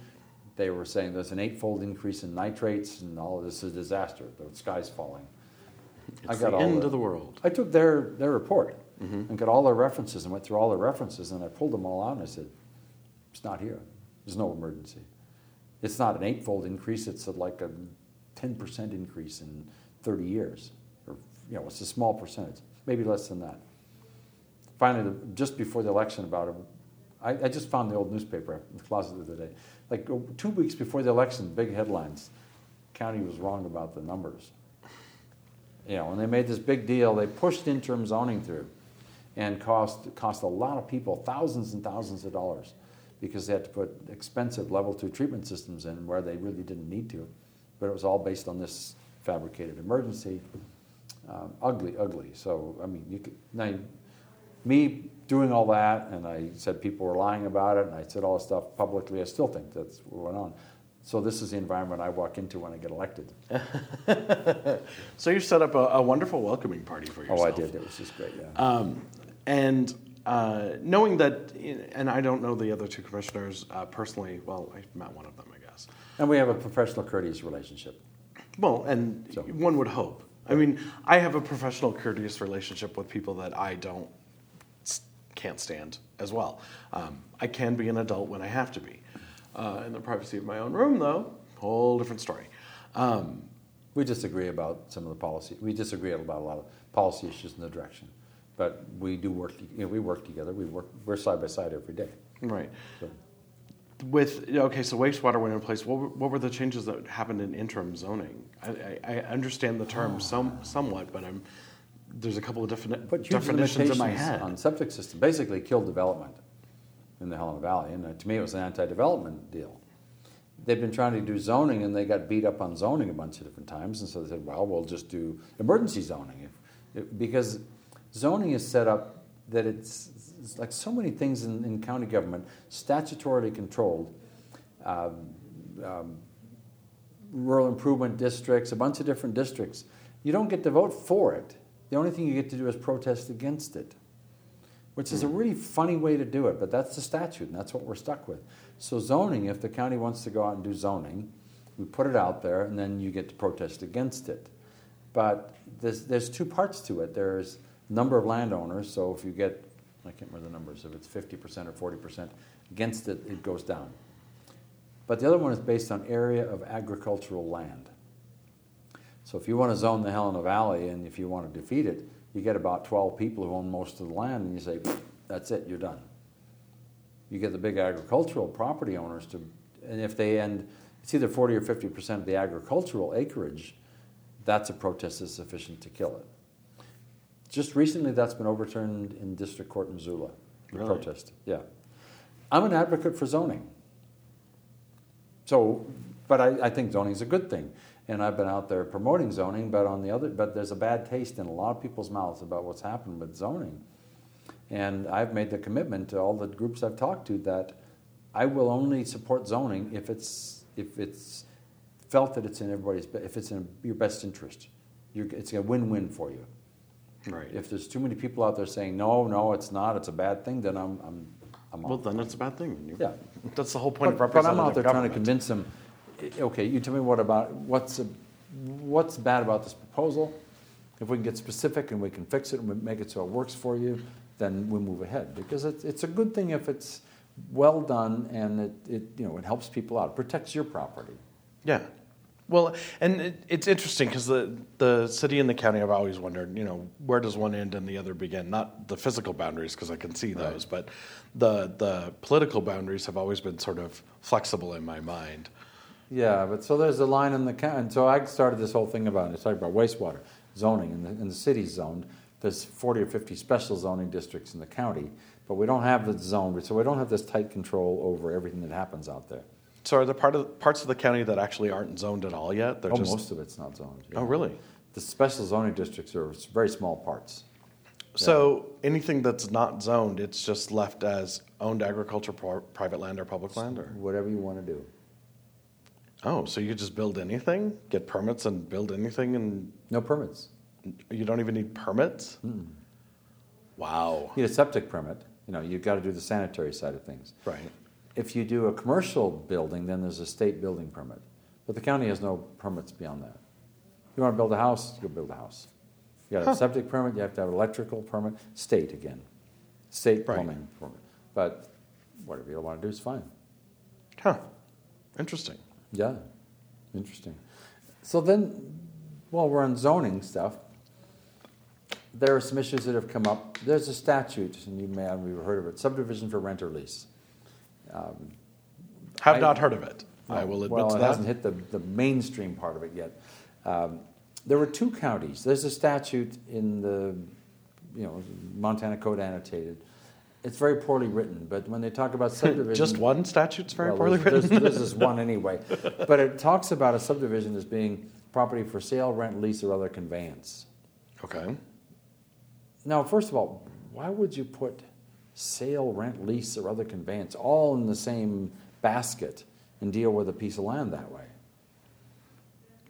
They were saying there's an eightfold increase in nitrates and all of this is a disaster. The sky's falling. It's the end of the world. I took their, their report mm-hmm. and got all their references and went through all their references and I pulled them all out and I said, it's not here. There's no emergency. It's not an eightfold increase, it's a, like a 10% increase in 30 years. Or, you know, it's a small percentage, maybe less than that. Finally, the, just before the election, about it, I, I just found the old newspaper in the closet the other day. Like oh, two weeks before the election, big headlines county was wrong about the numbers. You know, and they made this big deal. They pushed interim zoning through and cost, cost a lot of people thousands and thousands of dollars because they had to put expensive level two treatment systems in where they really didn't need to. But it was all based on this fabricated emergency. Um, ugly, ugly. So, I mean, you could, now, me doing all that, and I said people were lying about it, and I said all this stuff publicly, I still think that's what went on. So, this is the environment I walk into when I get elected. so you set up a, a, wonderful welcoming party for yourself. Oh, I did. It was just great, yeah. Um, and uh, knowing that, and I don't know the other two commissioners uh, personally, well, I met one of them, I guess. And we have a professional, courteous relationship. Well, and so. one would hope. I mean, I have a professional, courteous relationship with people that I don't can't stand as well. Um, I can be an adult when I have to be. Uh, in the privacy of my own room, though, whole different story. Um, we disagree about some of the policy. We disagree about a lot of policy issues in the direction, but we do work. You know, we work together. We work. We're side by side every day. Right. So. With okay, so wastewater went in place. What were, what were the changes that happened in interim zoning? I, I, I understand the term oh. some somewhat, but I'm there's a couple of different Put definitions in my head on septic system. Basically, killed development in the Helena Valley, and uh, to me, it was an anti-development deal. They've been trying to do zoning, and they got beat up on zoning a bunch of different times, and so they said, "Well, we'll just do emergency zoning," if, if, because zoning is set up that it's, it's like so many things in, in, county government, statutorily controlled. Um, um, rural improvement districts, a bunch of different districts. You don't get to vote for it the only thing you get to do is protest against it, which is a really funny way to do it, but that's the statute, and that's what we're stuck with. So, zoning, if the county wants to go out and do zoning, we put it out there, and then you get to protest against it. But there's, there's two parts to it. There's number of landowners, so if you get, I can't remember the numbers, if it's 50% or 40% against it, it goes down. But the other one is based on area of agricultural land. So if you want to zone the Helena Valley and if you want to defeat it, you get about 12 people who own most of the land and you say, that's it, you're done. You get the big agricultural property owners to, and if they end, it's either 40 or 50% of the agricultural acreage, that's a protest that's sufficient to kill it. Just recently, that's been overturned in district court in Missoula. Really? Protest, yeah. I'm an advocate for zoning. So, but I, I think zoning is a good thing and I've been out there promoting zoning, but on the other, but there's a bad taste in a lot of people's mouths about what's happened with zoning. And I've made the commitment to all the groups I've talked to that I will only support zoning if it's if it's felt that it's in everybody's if it's in your best interest. You're, it's a win-win for you. Right. If there's too many people out there saying no, no, it's not, it's a bad thing, then I'm I'm, I'm well, then it's a bad thing. yeah, that's the whole point but, of representative But I'm out there government. trying to convince them okay, you tell me what about what's a, what's bad about this proposal. If we can get specific and we can fix it and we make it so it works for you, then we move ahead because it's, it's a good thing if it's well done and it, it you know it helps people out, it protects your property. Yeah. Well, and it, it's interesting because the, the city and the county I've always wondered, you know, where does one end and the other begin? Not the physical boundaries, because I can see those, right. but the the political boundaries have always been sort of flexible in my mind. Yeah, but so there's a line in the county. And so I started this whole thing about it's talking about wastewater zoning, and the, and the city's zoned. There's 40 or 50 special zoning districts in the county, but we don't have the zone, so we don't have this tight control over everything that happens out there. So are there part of, parts of the county that actually aren't zoned at all yet? They're oh, just... most of it's not zoned. Yeah. Oh, really? The special zoning districts are very small parts. So yeah. anything that's not zoned, it's just left as owned agriculture, private land, or public land, or whatever you want to do. Oh, so you could just build anything, get permits, and build anything, and no permits. You don't even need permits. Mm. Wow. You need a septic permit. You know, you've got to do the sanitary side of things. Right. If you do a commercial building, then there's a state building permit. But the county has no permits beyond that. You want to build a house, you go build a house. You got a septic permit, you have to have an electrical permit, state again. State Right. plumbing permit. But whatever you want to do is fine. Huh. Interesting. Yeah, interesting. So then, while we're on zoning stuff, there are some issues that have come up. There's a statute, and you may have heard of it subdivision for rent or lease. Um, Have I- not heard of it. I will admit well, it that. hasn't hit the, the mainstream part of it yet. Um, there were two counties. There's a statute in the, you know, Montana Code annotated. It's very poorly written, but when they talk about subdivision, Just one statute's very well, poorly there's- written. There's, there's this one anyway, but it talks about a subdivision as being property for sale, rent, lease, or other conveyance. okay. Now, first of all, why would you put sale, rent, lease, or other conveyance all in the same basket and deal with a piece of land that way?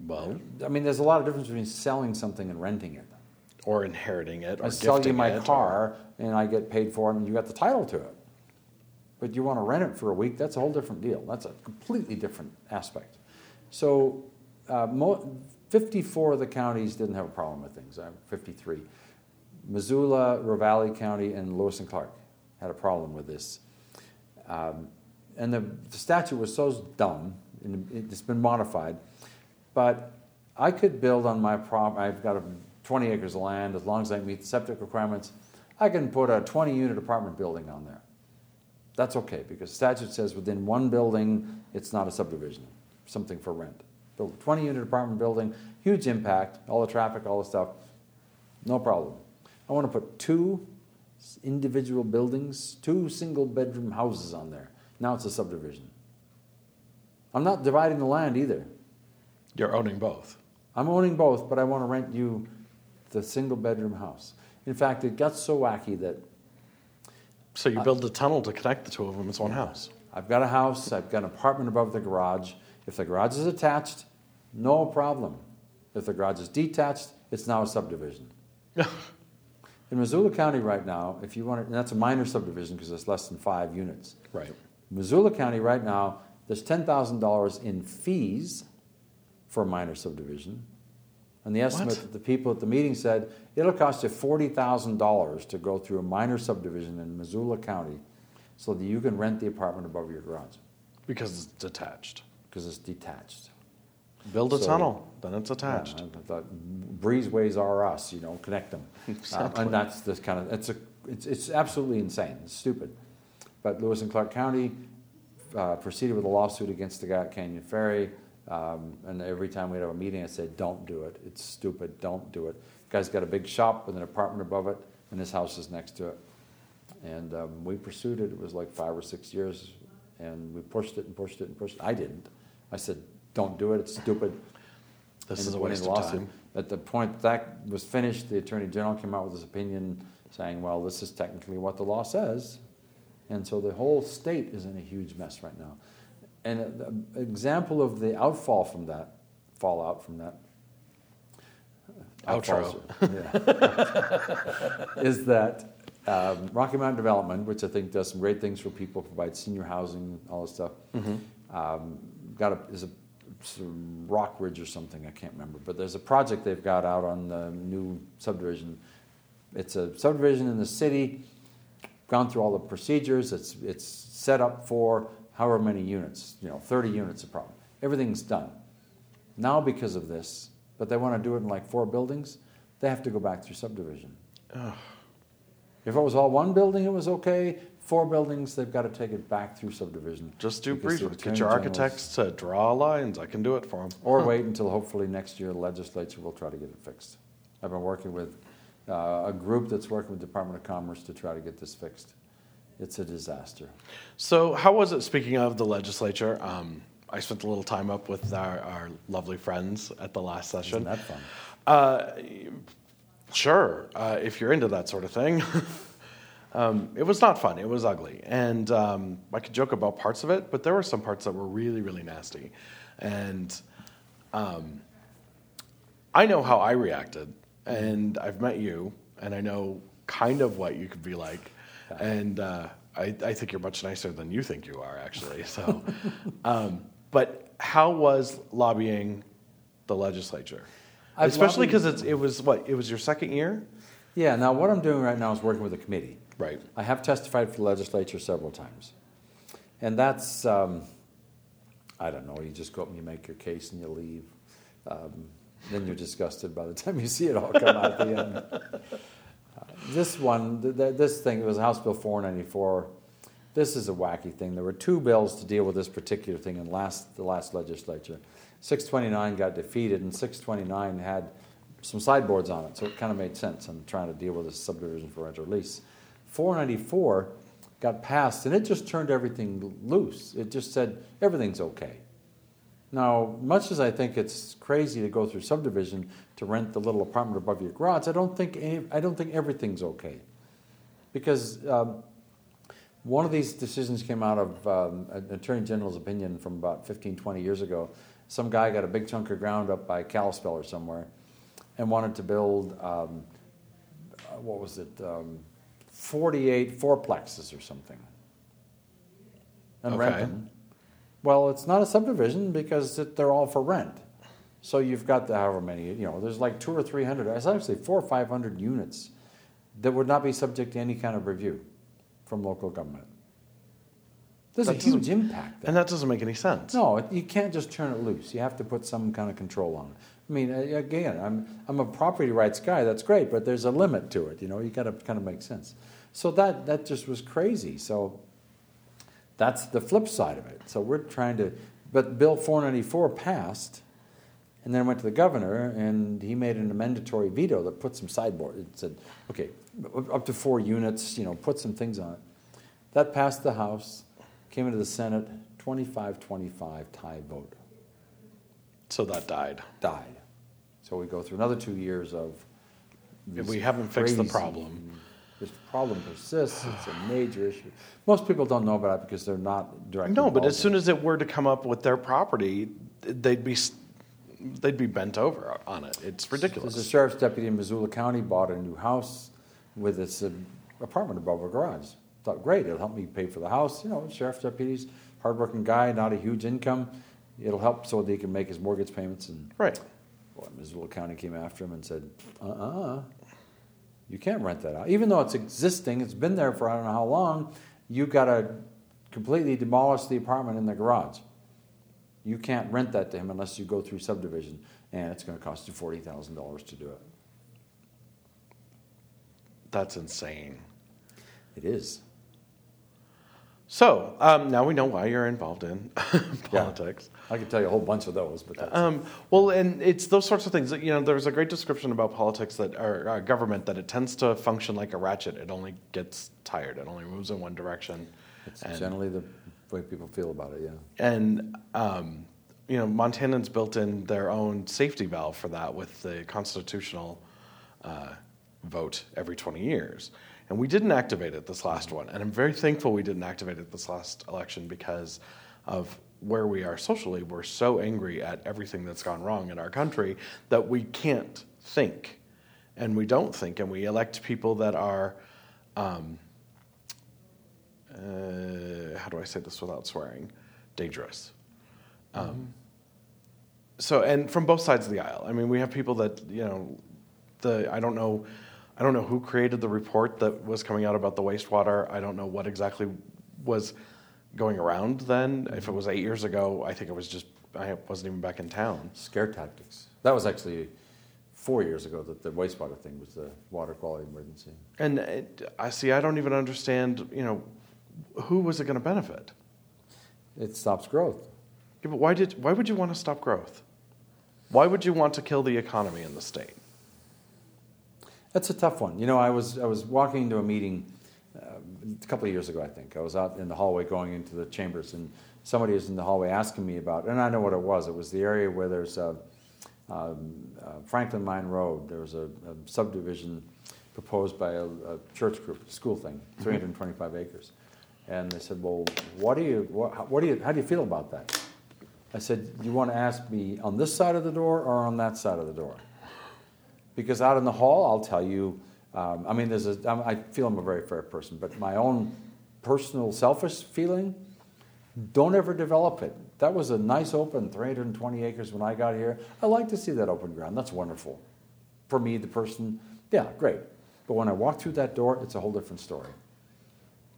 Well, I mean, there's a lot of difference between selling something and renting it. or inheriting it, or I sell you my it, or- car and I get paid for it and you got the title to it. But you want to rent it for a week, that's a whole different deal. That's a completely different aspect. So, uh, mo- 54 of the counties didn't have a problem with things, uh, 53. Missoula, Ravalli County, and Lewis and Clark had a problem with this. Um, and the, the statute was so dumb, it's been modified, but I could build on my prop. I've got a 20 acres of land. As long as I meet the septic requirements, I can put a 20 unit apartment building on there. That's okay because the statute says within one building, it's not a subdivision, something for rent. Build a 20 unit apartment building, huge impact, all the traffic, all the stuff, no problem. I want to put two individual buildings, two single bedroom houses on there. Now it's a subdivision. I'm not dividing the land either. You're owning both. I'm owning both, but I want to rent you the single bedroom house. In fact, it got so wacky that So you build a tunnel to connect the two of them It's one house. I've got a house, I've got an apartment above the garage. If the garage is attached, no problem. If the garage is detached, it's now a subdivision. In Missoula County right now, if you want to, and that's a minor subdivision because it's less than five units. Right. Missoula County right now, there's $10,000 in fees for a minor subdivision. And the estimate What? that the people at the meeting said, it'll cost you $40,000 to go through a minor subdivision in Missoula County so that you can rent the apartment above your garage Because it's detached. because it's detached. Build a So- tunnel, then it's attached. Yeah, I thought breezeways are us, you know, connect them. Exactly. and that's this kind of, it's, a, it's, it's absolutely insane, it's stupid. But Lewis and Clark County uh, proceeded with a lawsuit against the guy at Canyon Ferry. Um, and every time we'd have a meeting, I said, don't do it. It's stupid, don't do it. guy's got a big shop with an apartment above it, and his house is next to it. And um, we pursued it, it was like five or six years, and we pushed it and pushed it and pushed it. I didn't. I said, don't do it, it's stupid. This is a waste of lawsuit. time. At the point that was finished, the Attorney General came out with his opinion saying, well, this is technically what the law says. And so the whole state is in a huge mess right now. And an example of the outfall from that, fallout from that, Outro. outfalls, yeah, is that um, Rocky Mountain Development, which I think does some great things for people, provides senior housing, all this stuff, um, got a, is a some Rock Ridge or something, I can't remember, but there's a project they've got out on the new subdivision. It's a subdivision in the city, gone through all the procedures, it's, it's set up for however many units, you know, 30 units a problem. Everything's done. Now, because of this, but they want to do it in like four buildings, they have to go back through subdivision. Ugh. If it was all one building, it was okay. Four buildings, they've got to take it back through subdivision. Just do Because brief. Get your architects to draw lines. I can do it for them. Or wait until hopefully next year the legislature will try to get it fixed. I've been working with uh, a group that's working with Department of Commerce to try to get this fixed. It's a disaster. So, how was it? Speaking of the legislature, um, I spent a little time up with our, our lovely friends at the last session. Isn't that fun? Uh, sure, uh, if you're into that sort of thing. um, it was not fun. It was ugly, and um, I could joke about parts of it, but there were some parts that were really, really nasty. And um, I know how I reacted, and I've met you, and I know kind of what you could be like, and uh, I, I think you're much nicer than you think you are, actually. So, um, but how was lobbying the legislature? I've Especially because it was what it was your second year, Yeah, now what I'm doing right now is working with a committee. Right? I have testified for the legislature several times. And that's, um, I don't know, you just go up and you make your case and you leave. Um, then you're disgusted by the time you see it all come out at the end. Uh, this one, th- th- this thing, it was House Bill 494. This is a wacky thing. There were two bills to deal with this particular thing in last, the last legislature. 629 got defeated, and 629 had some sideboards on it, so it kind of made sense in trying to deal with this subdivision for rental lease. 494 got passed, and it just turned everything loose. It just said everything's okay. Now, much as I think it's crazy to go through subdivision to rent the little apartment above your garage, I don't think any, I don't think everything's okay, because um, one of these decisions came out of um, an Attorney General's opinion from about 15, 20 years ago. Some guy got a big chunk of ground up by Kalispell or somewhere, and wanted to build um, uh, what was it, um, 48 fourplexes or something, and rent them. Well, it's not a subdivision because it, they're all for rent. So you've got the however many, you know, there's like two or three hundred, it's say four or five hundred units that would not be subject to any kind of review from local government. There's a That doesn't- huge impact there. And that doesn't make any sense. No, it- you can't just turn it loose. You have to put some kind of control on it. I mean, again, I'm, I'm a property rights guy, that's great, but there's a limit to it, you know, you gotta kind of make sense. So that, that just was crazy. So that's the flip side of it. So we're trying to, but Bill 494 passed, and then went to the governor, and he made an amendatory veto that put some sideboard. It said, okay, up to four units, you know, put some things on it. That passed the House, came into the Senate, 25 25 tie vote. So that died. Died. So we go through another two years of. We haven't fixed the problem. This problem persists. It's a major issue. Most people don't know about it because they're not directly. No, but as soon as it were to come up with their property, they'd be they'd be bent over on it. It's ridiculous. ridiculous. sheriff's deputy in Missoula County bought a new house with its uh, apartment above a garage. Thought, great, it'll help me pay for the house. You know, sheriff's deputies, hardworking guy, not a huge income. It'll help so that he can make his mortgage payments. And Right. Boy, Missoula County came after him and said, uh-uh, you can't rent that out. Even though it's existing, it's been there for I don't know how long, you've got to completely demolish the apartment in the garage. You can't rent that to him unless you go through subdivision, and it's going to cost you forty thousand dollars to do it. That's insane. It is. So um, now we know why you're involved in politics. I could tell you a whole bunch of those, but that's, Um, well, and it's those sorts of things. that, You know, there's a great description about politics that, or uh, government, that it tends to function like a ratchet. It only gets tired. It only moves in one direction. it's and- generally the way people feel about it. Yeah. And um, you know, Montanans built in their own safety valve for that with the constitutional uh, vote every 20 years. And we didn't activate it this last one. And I'm very thankful we didn't activate it this last election because of where we are socially. We're so angry at everything that's gone wrong in our country that we can't think. And we don't think. And we elect people that are. Um, uh, how do I say this without swearing? Dangerous. Um, so, and from both sides of the aisle. I mean, we have people that you know, the I don't know, I don't know who created the report that was coming out about the wastewater. I don't know what exactly was going around then. If it was eight years ago, I think it was just I wasn't even back in town. Scare tactics. That was actually four years ago that the wastewater thing was the water quality emergency. And it, I see. I don't even understand. You know, who was it going to benefit? It stops growth. Yeah, but why did why would you want to stop growth? Why would you want to kill the economy in the state? That's a tough one. You know, I was I was walking into a meeting uh, a couple of years ago. I think I was out in the hallway going into the chambers, and somebody was in the hallway asking me about, and I know what it was. It was the area where there's a, um, uh, Franklin Mine Road. There was a, a subdivision proposed by a, a church group, a school thing, 325 acres, and they said, "Well, what do you what, what do you how do you feel about that?" I said, "You want to ask me on this side of the door or on that side of the door?" Because out in the hall, I'll tell you, Um, I mean, there's a, I feel I'm a very fair person, but my own personal selfish feeling, don't ever develop it. That was a nice open 320 acres when I got here. I like to see that open ground. That's wonderful. For me, the person, yeah, great. But when I walk through that door, it's a whole different story.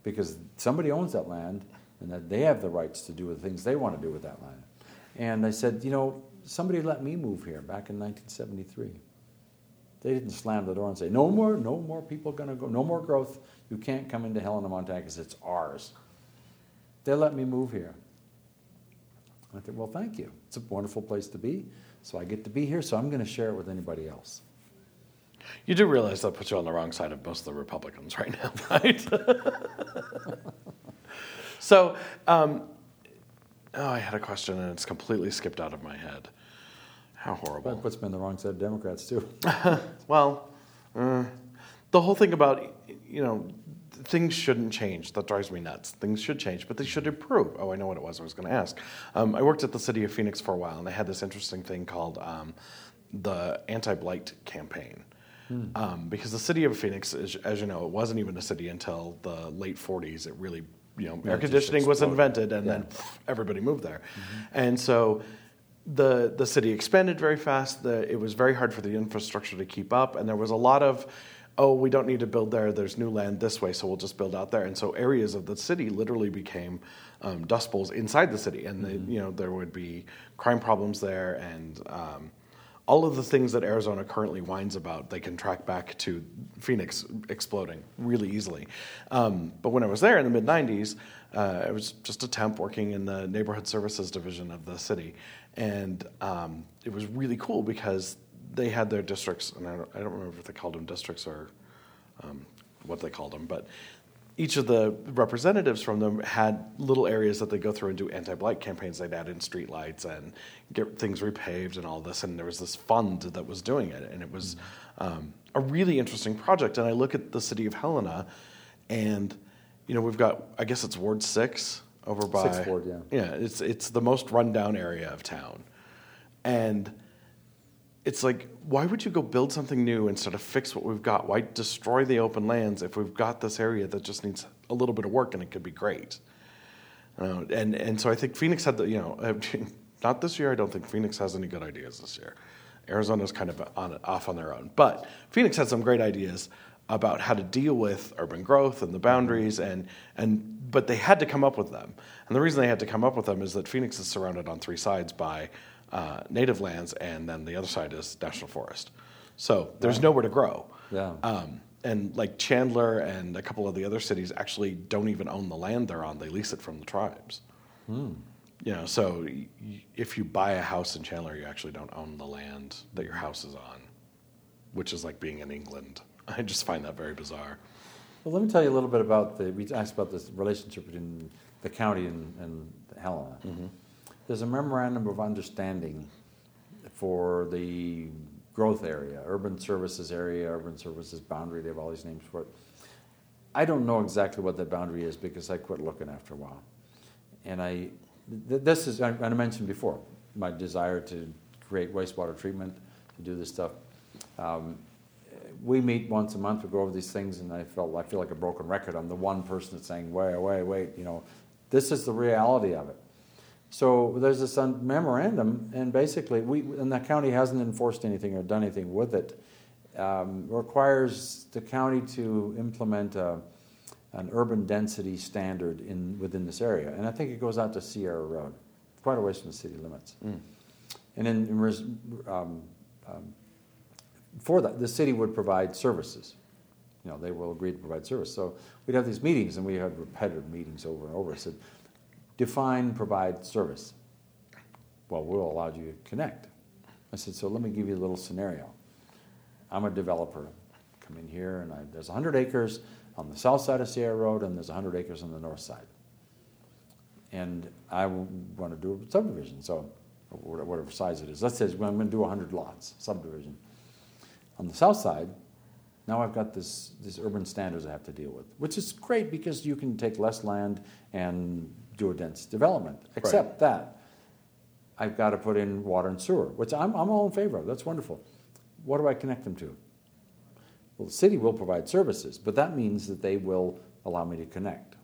Because somebody owns that land and that they have the rights to do the things they want to do with that land. And I said, you know, somebody let me move here back in 1973. They didn't slam the door and say, no more, no more people going to go, no more growth. You can't come into Helena, Montana because it's ours. They let me move here. I said, well, thank you. It's a wonderful place to be. So I get to be here, so I'm going to share it with anybody else. You do realize that puts you on the wrong side of most of the Republicans right now, right? so, um, oh, I had a question and it's completely skipped out of my head. How horrible. That puts me on the wrong side of Democrats, too. Well, uh, the whole thing about, you know, things shouldn't change. That drives me nuts. Things should change, but they should improve. Oh, I know what it was I was going to ask. Um, I worked at the city of Phoenix for a while, and they had this interesting thing called um, the anti blight campaign. Um, because the city of Phoenix, as, as you know, it wasn't even a city until the late 40s. It really, you know, Yeah, air conditioning was invented, and then pff, everybody moved there. And so the the city expanded very fast. The, it was very hard for the infrastructure to keep up, and there was a lot of, oh, we don't need to build there. There's new land this way, so we'll just build out there. And so areas of the city literally became um, dust bowls inside the city, and they, you know there would be crime problems there, and um, all of the things that Arizona currently whines about, they can track back to Phoenix exploding really easily. Um, but when I was there in the mid 90s, uh, I was just a temp working in the neighborhood services division of the city. And um, it was really cool because they had their districts, and I don't, I don't remember if they called them districts or um, what they called them, but each of the representatives from them had little areas that they go through and do anti-blight campaigns. They'd add in streetlights and get things repaved and all this. And there was this fund that was doing it, and it was um, a really interesting project. And I look at the city of Helena, and you know we've got I guess it's Ward Six over by Sixth Ward, yeah. yeah. It's it's the most rundown area of town, and it's like, why would you go build something new instead of fix what we've got? Why destroy the open lands if we've got this area that just needs a little bit of work and it could be great? Uh, and and so I think Phoenix had the you know not this year. I don't think Phoenix has any good ideas this year. Arizona's kind of on off on their own, but Phoenix had some great ideas about how to deal with urban growth and the boundaries and and but they had to come up with them. And the reason they had to come up with them is that Phoenix is surrounded on three sides by uh, native lands, and then the other side is national forest. So there's nowhere to grow. Yeah. Um, and like Chandler and a couple of the other cities actually don't even own the land they're on; they lease it from the tribes. hmm. You know, so y- if you buy a house in Chandler, you actually don't own the land that your house is on, which is like being in England. I just find that very bizarre. Well, let me tell you a little bit about the. We asked about this relationship between the county and, and Helena. There's a memorandum of understanding for the growth area, urban services area, urban services boundary. They have all these names for it. I don't know exactly what that boundary is because I quit looking after a while. And I, th- this is, I, I mentioned before, my desire to create wastewater treatment, to do this stuff. Um, we meet once a month, we go over these things, and I felt I feel like a broken record. I'm the one person that's saying, "Wait, wait, wait," you know, this is the reality of it. So there's this un- memorandum, and basically, we and the county hasn't enforced anything or done anything with it. Um, requires the county to implement a, an urban density standard in within this area, and I think it goes out to Sierra Road, quite a ways from the city limits. And in, in res, um, um, for that, the city would provide services. You know, they will agree to provide service. So we'd have these meetings, and we had repetitive meetings over and over. I said, define, provide service. Well, we'll allow you to connect. I said, so let me give you a little scenario. I'm a developer. Come in here, and I, there's 100 acres on the south side of Sierra Road, and there's 100 acres on the north side. And I want to do a subdivision, so whatever size it is. Let's say I'm going to do 100 lots, subdivision. On the south side, now I've got this, these urban standards I have to deal with, which is great because you can take less land and do a dense development. Except that I've got to put in water and sewer, which I'm, I'm all in favor of. That's wonderful. What do I connect them to? Well, the city will provide services, but that means that they will allow me to connect.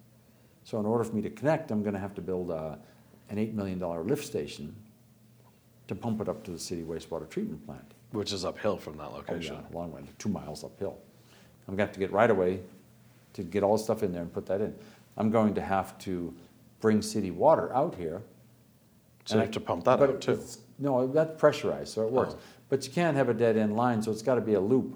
So, in order for me to connect, I'm going to have to build a, an $8 million lift station to pump it up to the city wastewater treatment plant. Which is uphill from that Oh, location. yeah, a long way, two miles uphill. I'm going to have to get right away to get all the stuff in there and put that in. I'm going to have to bring city water out here. So you And have I- to pump that out too. No, that's pressurized, so it works. Oh. But you can't have a dead end line, so it's got to be a loop.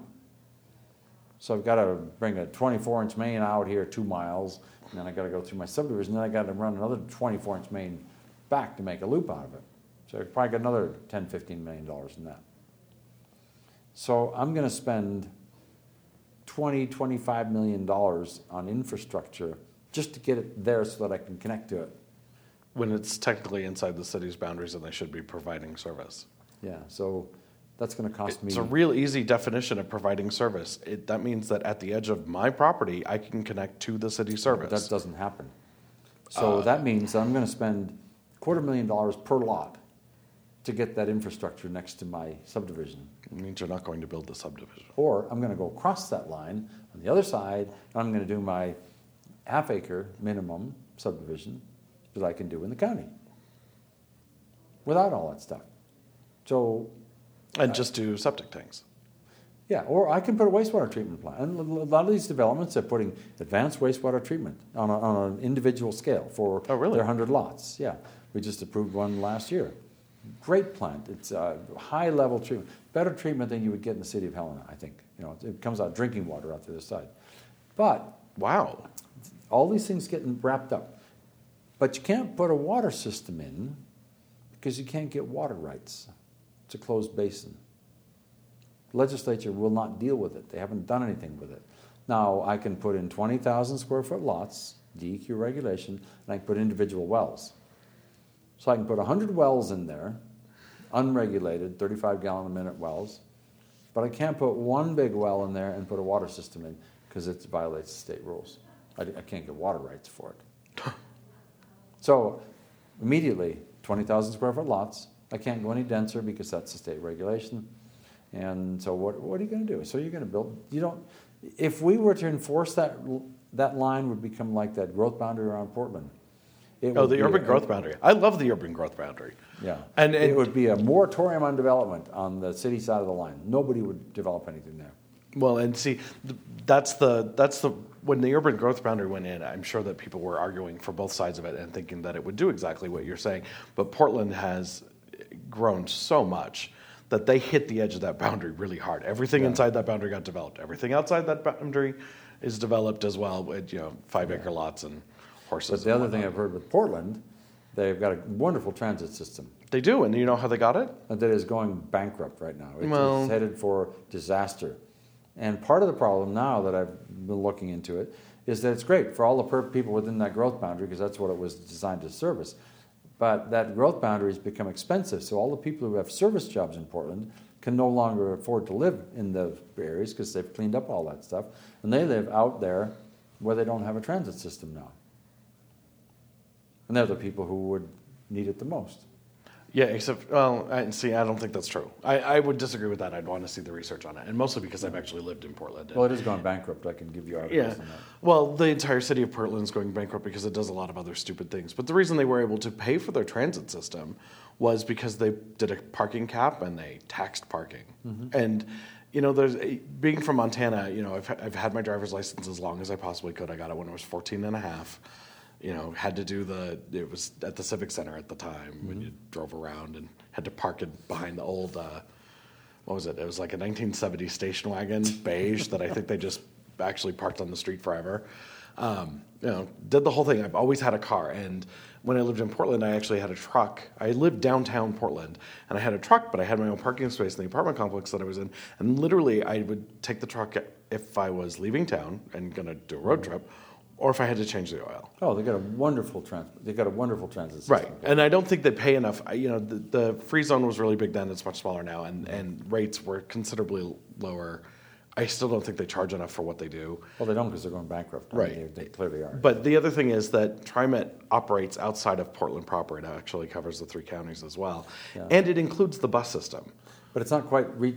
So I've got to bring a 24 inch main out here two miles, and then I got to go through my subdivision, then I got to run another 24 inch main back to make a loop out of it. So I probably got another 10, 15 million dollars in that. So I'm going to spend 20, 25 million dollars on infrastructure just to get it there so that I can connect to it. When it's technically inside the city's boundaries and they should be providing service. Yeah, so that's going to cost me. It's a real easy definition of providing service. It, that means that at the edge of my property, I can connect to the city But service. That doesn't happen. So Uh, that means that I'm going to spend quarter million dollars per lot to get that infrastructure next to my subdivision. It means you're not going to build the subdivision. Or I'm going to go across that line on the other side, and I'm going to do my half acre minimum subdivision that I can do in the county without all that stuff. So And uh, just do septic tanks. Yeah, or I can put a wastewater treatment plant. And a lot of these developments are putting advanced wastewater treatment on, a, on an individual scale for Oh, really? their 100 lots. Yeah, we just approved one last year. Great plant. It's a high level treatment, better treatment than you would get in the city of Helena, I think. You know, it comes out drinking water out the other side. But Wow. all these things getting wrapped up. But you can't put a water system in because you can't get water rights. It's a closed basin. Legislature will not deal with it. They haven't done anything with it. Now, I can put in 20,000 square foot lots, DEQ regulation, and I can put individual wells. So I can put 100 wells in there, unregulated, 35 gallon a minute wells, but I can't put one big well in there and put a water system in because it violates the state rules. I, I can't get water rights for it. so immediately, 20,000 square foot lots. I can't go any denser because that's the state regulation. And so what, what are you going to do? So you're going to build, you don't, if we were to enforce that, that line would become like that growth boundary around Portland. It Oh, the urban a- growth boundary. I love the urban growth boundary. Yeah. And- it and- would be a moratorium on development on the city side of the line. Nobody would develop anything there. Well, and see, that's the that's the when the urban growth boundary went in. I'm sure that people were arguing for both sides of it and thinking that it would do exactly what you're saying. But Portland has grown so much that they hit the edge of that boundary really hard. Everything Yeah. inside that boundary got developed. Everything outside that boundary is developed as well. With you know five acre lots and horses. But the other thing. I've heard with Portland, they've got a wonderful transit system they do, and you know how they got it? that is going bankrupt right now. It's, Well- it's headed for disaster. And part of the problem now that I've been looking into it is that it's great for all the per- people within that growth boundary because that's what it was designed to service. But that growth boundary has become expensive, so all the people who have service jobs in Portland can no longer afford to live in those areas because they've cleaned up all that stuff, and they live out there where they don't have a transit system now. And they're the people who would need it the most. Yeah, except, well, I, see, I don't think that's true. I, I would disagree with that. I'd want to see the research on it, and mostly because I've actually lived in Portland. and- Well, it has gone bankrupt. I can give you articles yeah. on that. Well, the entire city of Portland is going bankrupt because it does a lot of other stupid things. But the reason they were able to pay for their transit system was because they did a parking cap and they taxed parking. Mm-hmm. And, you know, there's a, being from Montana, you know, I've, I've had my driver's license as long as I possibly could. I got it when I was 14 and a half. You know, had to do the, it was at the Civic Center at the time when you drove around and had to park it behind the old, uh, what was it? It was like a 1970 station wagon, beige, that I think they just actually parked on the street forever. Um, you know, did the whole thing. I've always had a car, and when I lived in Portland, I actually had a truck. I lived downtown Portland, and I had a truck, but I had my own parking space in the apartment complex that I was in. And literally, I would take the truck if I was leaving town and going to do a road trip, or if I had to change the oil. Oh, they got a wonderful trans. They got a wonderful transit system. Right, and I don't think they pay enough. I- You know, the, the free zone was really big then; it's much smaller now, and, and rates were considerably lower I still don't think they charge enough for what they do. Well, they don't because they're going bankrupt. I mean, Right. They, they clearly are. But the other thing is that TriMet operates outside of Portland proper. It actually covers the three counties as well, Yeah. and it includes the bus system. But it's not quite. Re-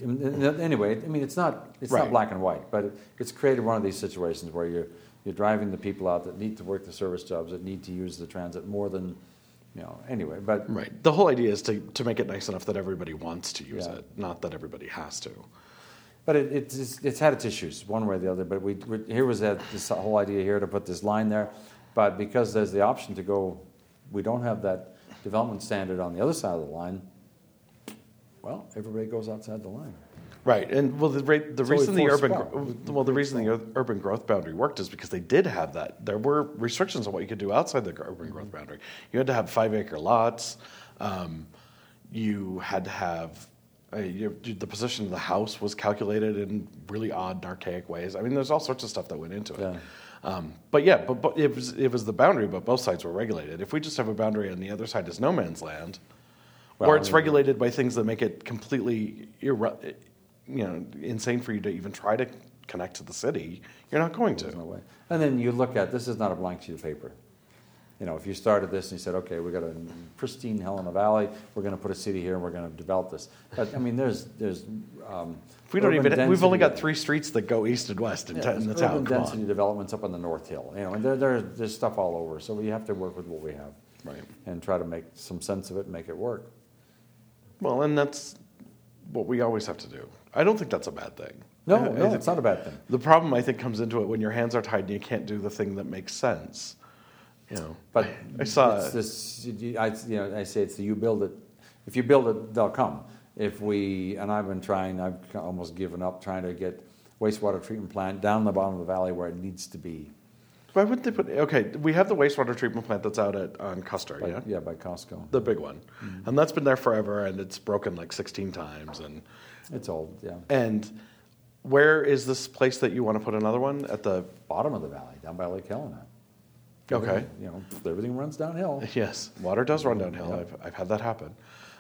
anyway, I mean, it's not. It's Right. not black and white, but it's created one of these situations where you're you're driving the people out that need to work the service jobs that need to use the transit more than, you know. Anyway, but Right. The whole idea is to, to make it nice enough that everybody wants to use Yeah. it, not that everybody has to. but it, it's it's had its issues one way or the other. But we, we here was that this whole idea here to put this line there, but because there's the option to go, we don't have that development standard on the other side of the line. Well, everybody goes outside the line. Right, and well, the, the reason the urban gro- well, the reason the urban growth boundary worked is because they did have that. There were restrictions on what you could do outside the urban growth boundary. You had to have five acre lots. Um, you had to have uh, you, the position of the house was calculated in really odd and archaic ways. I mean, there's all sorts of stuff that went into it. Yeah. Um, but yeah, but, but it was it was the boundary, but both sides were regulated. If we just have a boundary and the other side is no man's land, Well, or I it's mean- regulated by things that make it completely irre- you know insane for you to even try to connect to the city, you're not going There's no to. way. And then you look at this is not a blank sheet of paper. You know, if you started this and you said, okay, we've got a pristine Helena Valley, we're going to put a city here and we're going to develop this. But I mean, there's there's. Um, we don't urban even we've only got three streets that go east and west in, Yeah, ta- in the there's town. urban density on. developments up on the North Hill. You know, and there, there, there's stuff all over. So we have to work with what we have Right. and try to make some sense of it and make it work. Well, and that's what we always have to do. I don't think that's a bad thing. No, I- I no, think- it's not a bad thing. The problem I think comes into it when your hands are tied and you can't do the thing that makes sense. You know, But I saw it's this. I, you know, I say it's the you build it. If you build it, they'll come. If we and I've been trying. I've almost given up trying to get wastewater treatment plant down the bottom of the valley where it needs to be. Why wouldn't they put? Okay, we have the wastewater treatment plant that's out at on Custer, By, yeah, yeah, by Costco. the big one, mm-hmm. and that's been there forever, and it's broken like 16 times, and It's old. Yeah, and where is this place that you want to put another one at the? bottom of the valley, down by Lake Helena. Okay, You know, everything runs downhill. yes, water does run downhill. Yeah. I've I've had that happen.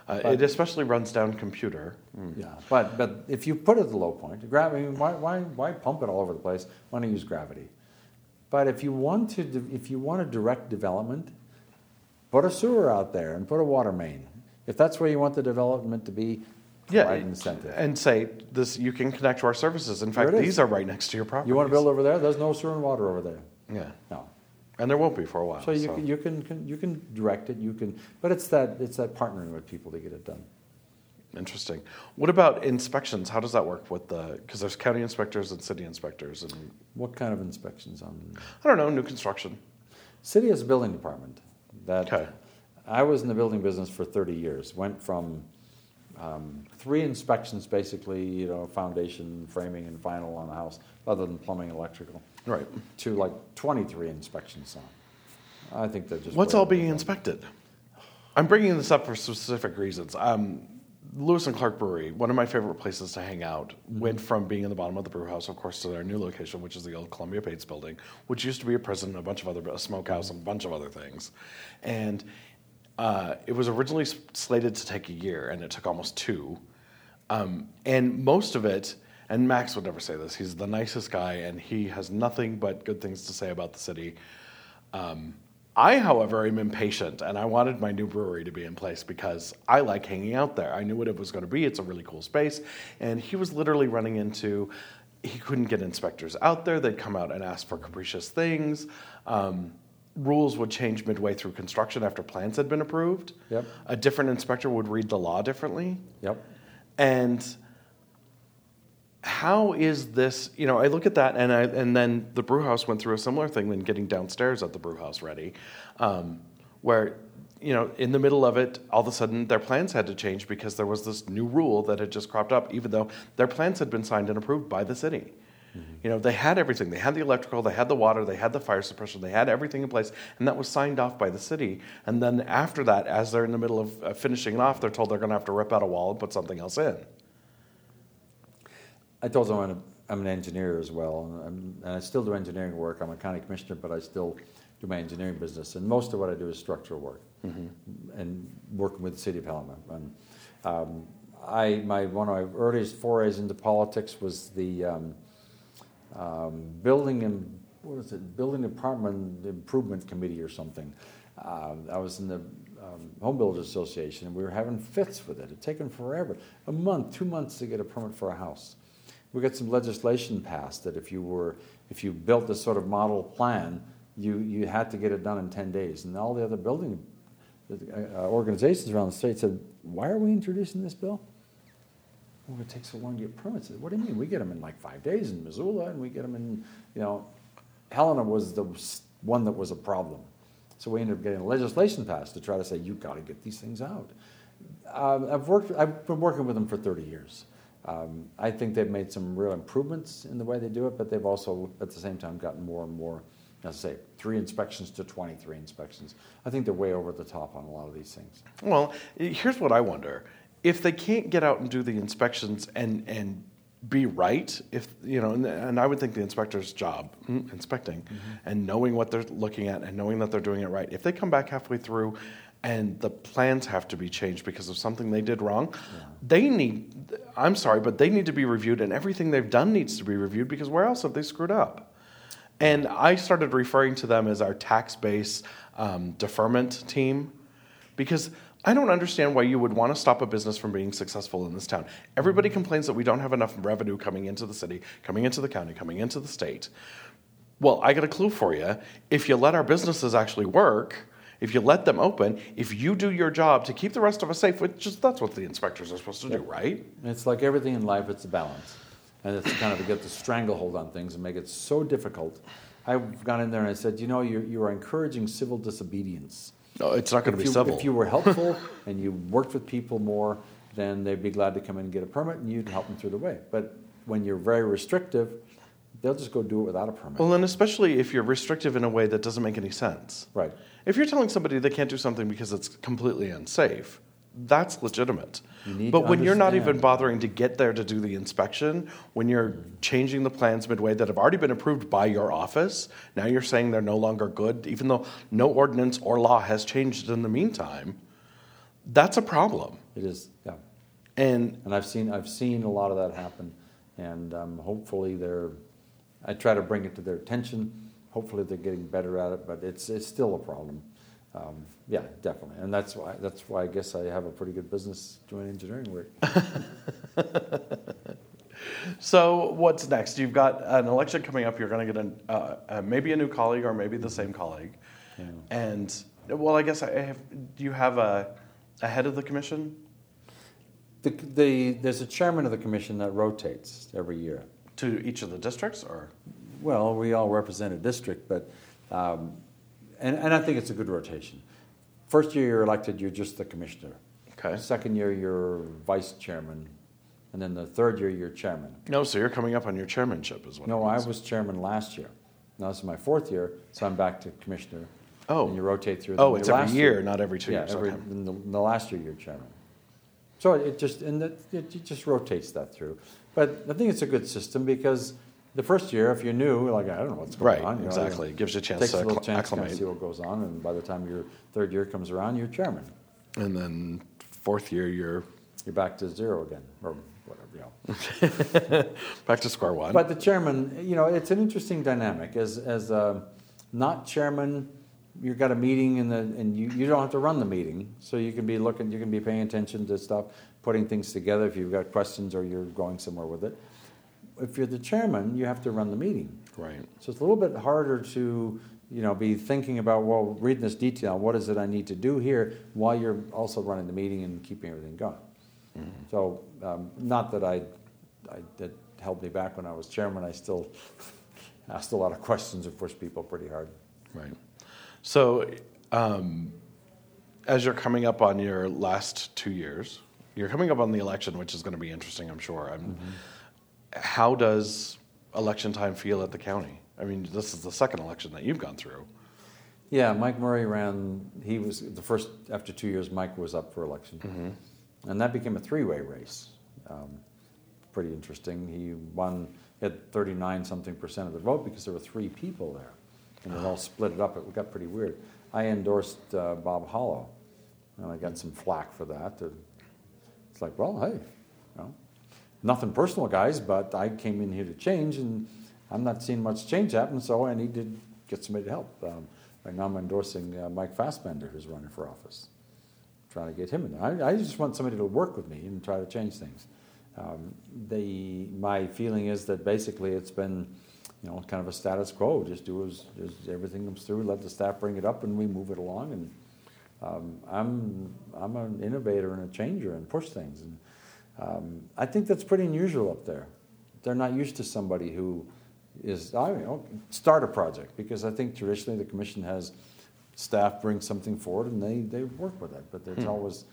Uh, But- it especially runs down computer. Yeah, but but if you put it at the low point, gravity. Why why why pump it all over the place? Why not use gravity? But if you want to if you want to direct development, put a sewer out there and put a water main. If that's where you want the development to be, Yeah, incentive. and say this. You can connect to our services. In fact, There it is. these are right next to your property. You want to build over there? There's no sewer and water over there. Yeah, No. and there won't be for a while. So you can, you can, can you can direct it. You can, but it's that it's that partnering with people to get it done. Interesting. What about inspections? How does that work with the? Because there's county inspectors and city inspectors, and What kind of inspections on? I don't know new construction. City has a building department. That Okay. I was in the building business for 30 years. Went from um, three inspections, basically, you know, foundation, framing, and final on the house, other than plumbing, and electrical, Right. to like 23 inspections on. I think they're just. What's all being inspected? I'm bringing this up for specific reasons. Um, Lewis and Clark Brewery, one of my favorite places to hang out, went from being in the bottom of the brew house, of course, to their new location, which is the old Columbia Pates building, which used to be a prison, a bunch of other, a smokehouse, and a bunch of other things. And uh, it was originally slated to take a year, and it took almost two. Um, and most of it, and Max would never say this, he's the nicest guy, and he has nothing but good things to say about the city. Um, I, however, am impatient, and I wanted my new brewery to be in place because I like hanging out there. I knew what it was going to be. It's a really cool space, and he was literally running into. He couldn't get inspectors out there. They'd come out and ask for capricious things. Um, rules would change midway through construction after plans had been approved. Yep. A different inspector would read the law differently. Yep. And how is this? You know, I look at that, and I and then the brew house went through a similar thing than getting downstairs at the brew house ready, um, where you know in the middle of it, all of a sudden their plans had to change because there was this new rule that had just cropped up, even though their plans had been signed and approved by the city. You know, they had everything. They had the electrical, they had the water, they had the fire suppression, they had everything in place, and that was signed off by the city. And then after that, as they're in the middle of uh, finishing it off, they're told they're going to have to rip out a wall and put something else in. I told them I'm, an engineer as well, and, and I still do engineering work. I'm a county commissioner, but I still do my engineering business, and most of what I do is structural work and working with the city of Helena. And um, I, my one of my earliest forays into politics was the um, um, building and what is it? Building Department Improvement Committee or something. Uh, I was in the um, Home Builders Association, and we were having fits with it. It taken forever, a month, two months to get a permit for a house. We got some legislation passed that if you were if you built this sort of model plan, you you had to get it done in ten days, and all the other building uh, organizations around the state said, "Why are we introducing this bill?" Well, it takes so long to get permits. What do you mean? We get them in like five days in Missoula, and we get them in, you know, Helena was the one that was a problem. So we ended up getting legislation passed to try to say, you've got to get these things out. Uh, I've, worked, I've been working with them for 30 years. Um, I think they've made some real improvements in the way they do it, but they've also, at the same time, gotten more and more, as I say, three inspections to 23 inspections. I think they're way over the top on a lot of these things. Well, here's what I wonder. If they can't get out and do the inspections and, and be right if you know and, and, i would think the inspector's job mm, inspecting mm-hmm. and knowing what they're looking at and knowing that they're doing it right if they come back halfway through and the plans have to be changed because of something they did wrong yeah. they need i'm sorry but they need to be reviewed and everything they've done needs to be reviewed because where else have they screwed up and i started referring to them as our tax base um, deferment team because I don't understand why you would want to stop a business from being successful in this town. Everybody complains that we don't have enough revenue coming into the city, coming into the county, coming into the state. Well, I got a clue for you. If you let our businesses actually work, if you let them open, if you do your job to keep the rest of us safe, which is that's what the inspectors are supposed to do, right? It's like everything in life, it's a balance. And it's kind of to get the stranglehold on things and make it so difficult. I've gone in there and I said, you know, you you are encouraging civil disobedience. No, it's not going to be you, civil. If you were helpful and you worked with people more, then they'd be glad to come in and get a permit, and you'd help them through the way. But when you're very restrictive, they'll just go do it without a permit. Well, and especially if you're restrictive in a way that doesn't make any sense. Right. If you're telling somebody they can't do something because it's completely unsafe, that's legitimate. But when you're not even bothering to get there to do the inspection, when you're changing the plans midway that have already been approved by your office, now you're saying they're no longer good, even though no ordinance or law has changed in the meantime, that's a problem. It is, yeah. And and I've seen I've seen a lot of that happen, and um, hopefully they're. I try to bring it to their attention. Hopefully they're getting better at it, but it's it's still a problem. Um, yeah, definitely, and that's why that's why I guess I have a pretty good business doing engineering work. so what's next? You've got an election coming up. You're going to get an, uh, uh, maybe a new colleague or maybe the same colleague, yeah. and well, I guess I have. Do you have a, a head of the commission? The, the, there's a chairman of the commission that rotates every year. To each of the districts, or? Well, we all represent a district, but um, and, and I think it's a good rotation. First year you're elected, you're just the commissioner. Okay. Second year you're vice chairman, and then the third year you're chairman. No, so you're coming up on your chairmanship as well. No, I was chairman last year. Now this is my fourth year, so I'm back to commissioner. Oh. And you rotate through. Oh, it's every year, year, not every two yeah, years. Every, okay. in, the, in the last year you're chairman. So it just and it, it just rotates that through. But I think it's a good system because the first year, if you're new, like I don't know what's going right, on. Right, exactly. It gives you a chance takes to a little chance acclimate. to see what goes on, and by the time your third year comes around, you're chairman. And then fourth year, you're you're back to zero again, or whatever. You know. back to square one. But the chairman, you know, it's an interesting dynamic. As as uh, not chairman, you've got a meeting, and the and you, you don't have to run the meeting, so you can be looking, you can be paying attention to stuff, putting things together if you've got questions or you're going somewhere with it if you're the chairman, you have to run the meeting. Right. So it's a little bit harder to, you know, be thinking about, well, read this detail, what is it I need to do here, while you're also running the meeting and keeping everything going. Mm-hmm. So, um, not that I, I, that held me back when I was chairman. I still asked a lot of questions and pushed people pretty hard. Right. So, um, as you're coming up on your last two years, you're coming up on the election, which is going to be interesting, I'm sure. I'm, mm-hmm how does election time feel at the county? I mean, this is the second election that you've gone through. Yeah, Mike Murray ran. He was the first after two years. Mike was up for election, mm-hmm. and that became a three-way race. Um, pretty interesting. He won. Had thirty-nine something percent of the vote because there were three people there, and they all split it up. It got pretty weird. I endorsed uh, Bob Hollow, and I got some flack for that. It's like, well, hey, nothing personal, guys, but I came in here to change, and I'm not seeing much change happen, so I need to get somebody to help. Um, right now, I'm endorsing uh, Mike Fassbender, who's running for office, trying to get him in there. I, I just want somebody to work with me and try to change things. Um, the, my feeling is that basically it's been, you know, kind of a status quo. Just do as, as everything comes through, let the staff bring it up, and we move it along. And um, I'm, I'm an innovator and a changer and push things. And um, I think that's pretty unusual up there. They're not used to somebody who is, I don't know, start a project because I think traditionally the commission has staff bring something forward and they, they work with it. But it's Hmm. always,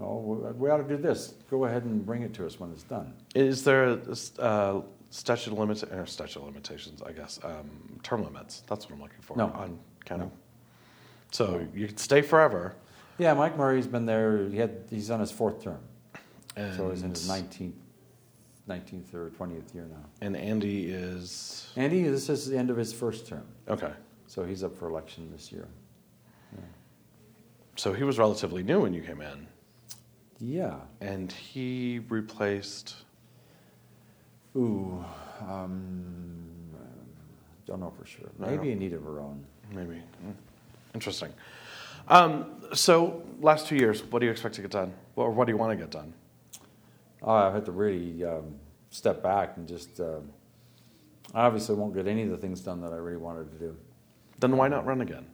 oh, we ought to do this. Go ahead and bring it to us when it's done. Is there a uh, statute of limit or statute of limitations? I guess um, term limits. That's what I'm looking for No. on county. No. So you could stay forever. Yeah, Mike Murray's been there. He had, he's on his fourth term, And, so he's in his 19th, 19th or 20th year now. And Andy is Andy, this is the end of his first term, okay. so he's up for election this year. Yeah. So he was relatively new when you came in, Yeah. and he replaced. Ooh, um, don't know for sure. Maybe Anita Varone. Maybe. Mm. Interesting. Um, so, last two years, what do you expect to get done? Or what do you want to get done? Oh, I've had to really um, step back and just. Uh, I obviously won't get any of the things done that I really wanted to do, Then why not run again?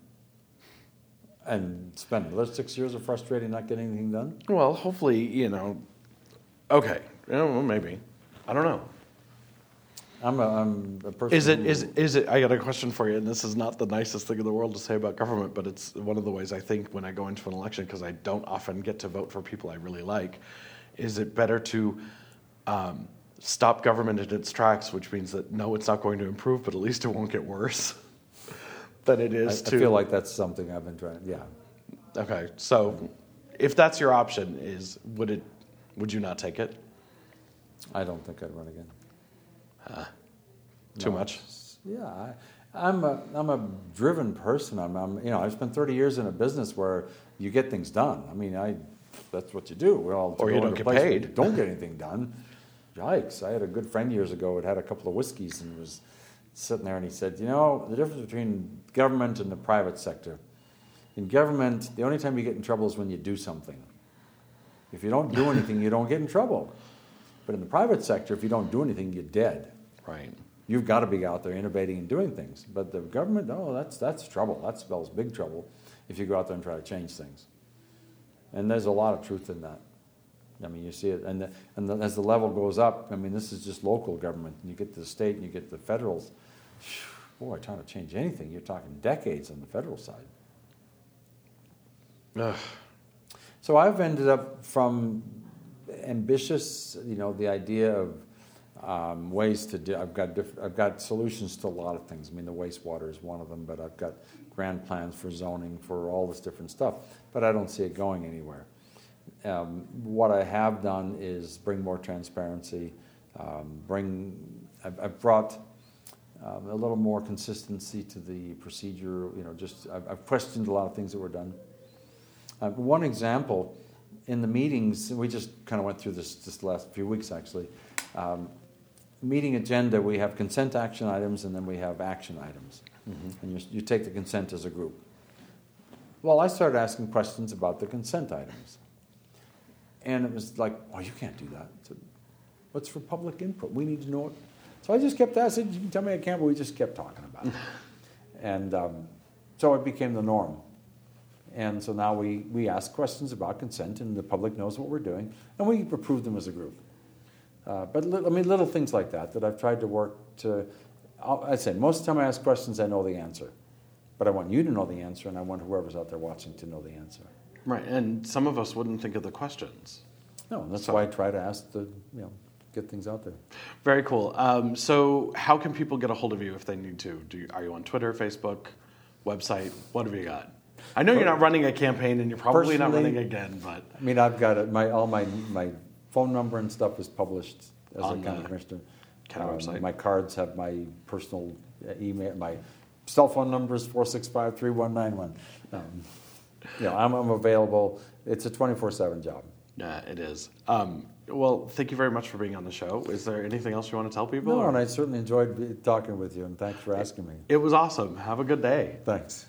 and spend another six years of frustrating not getting anything done. Well, hopefully, you know. Okay, you know, maybe. I don't know. I'm a, I'm a person. Is it who- is is it? I got a question for you, and this is not the nicest thing in the world to say about government, but it's one of the ways I think when I go into an election because I don't often get to vote for people I really like. Is it better to um, stop government in its tracks, which means that no, it's not going to improve, but at least it won't get worse, than it is I, is I feel like that's something I've been trying. Yeah, Okay, so if that's your option, is would it? Would you not take it? I don't think I'd run again. Too No, much. Yeah, I, I'm a I'm a driven person. I'm, I'm you know I've spent 30 years in a business where you get things done. I mean I that's what you do. Well, Or you don't get paid. you Don't get anything done. Yikes! I had a good friend years ago who had a couple of whiskeys and was sitting there and he said, you know, the difference between government and the private sector. In government, the only time you get in trouble is when you do something. If you don't do anything, you don't get in trouble. But in the private sector, if you don't do anything, you're dead. Right. You've got to be out there innovating and doing things. But the government, oh, that's, that's trouble. That spells big trouble if you go out there and try to change things. And there's a lot of truth in that. I mean, you see it, and, the, and the, as the level goes up, I mean, this is just local government. And you get to the state and you get to the federals. Boy, trying to change anything, you're talking decades on the federal side. Ugh. So I've ended up from ambitious, you know, the idea of um, ways to do. I've got diff- I've got solutions to a lot of things. I mean, the wastewater is one of them, but I've got grand plans for zoning for all this different stuff. But I don't see it going anywhere. Um, what I have done is bring more transparency. Um, bring. I've, I've brought. Um, a little more consistency to the procedure. You know, just I've, I've questioned a lot of things that were done. Uh, one example, in the meetings, we just kind of went through this just the last few weeks actually. Um, meeting agenda, we have consent action items and then we have action items. And you, you take the consent as a group. Well, I started asking questions about the consent items. And it was like, oh, you can't do that. Said, What's for public input? We need to know it. So I just kept asking, you can tell me I can't, but we just kept talking about it. and um, so it became the norm. And so now we, we ask questions about consent, and the public knows what we're doing, and we approve them as a group. Uh, but li- I mean, little things like that that I've tried to work to. I'll- I'd say most of the time I ask questions, I know the answer, but I want you to know the answer, and I want whoever's out there watching to know the answer. Right, and some of us wouldn't think of the questions. No, that's So- why I try to ask the you know get things out there. Very cool. Um, so, how can people get a hold of you if they need to? Do you, are you on Twitter, Facebook, website? What have you got? I know you're not running a campaign, and you're probably not running again, but I mean, I've got it. My all my my phone number and stuff is published as a county commissioner. County Um, website. My cards have my personal email. My cell phone number is four six five three one nine one. Um, You know, I'm, I'm available. It's a twenty four seven job. Yeah, it is. Um, well, thank you very much for being on the show. Is there anything else you want to tell people? No, or- and I certainly enjoyed talking with you, and thanks for asking me. It was awesome. Have a good day. Thanks.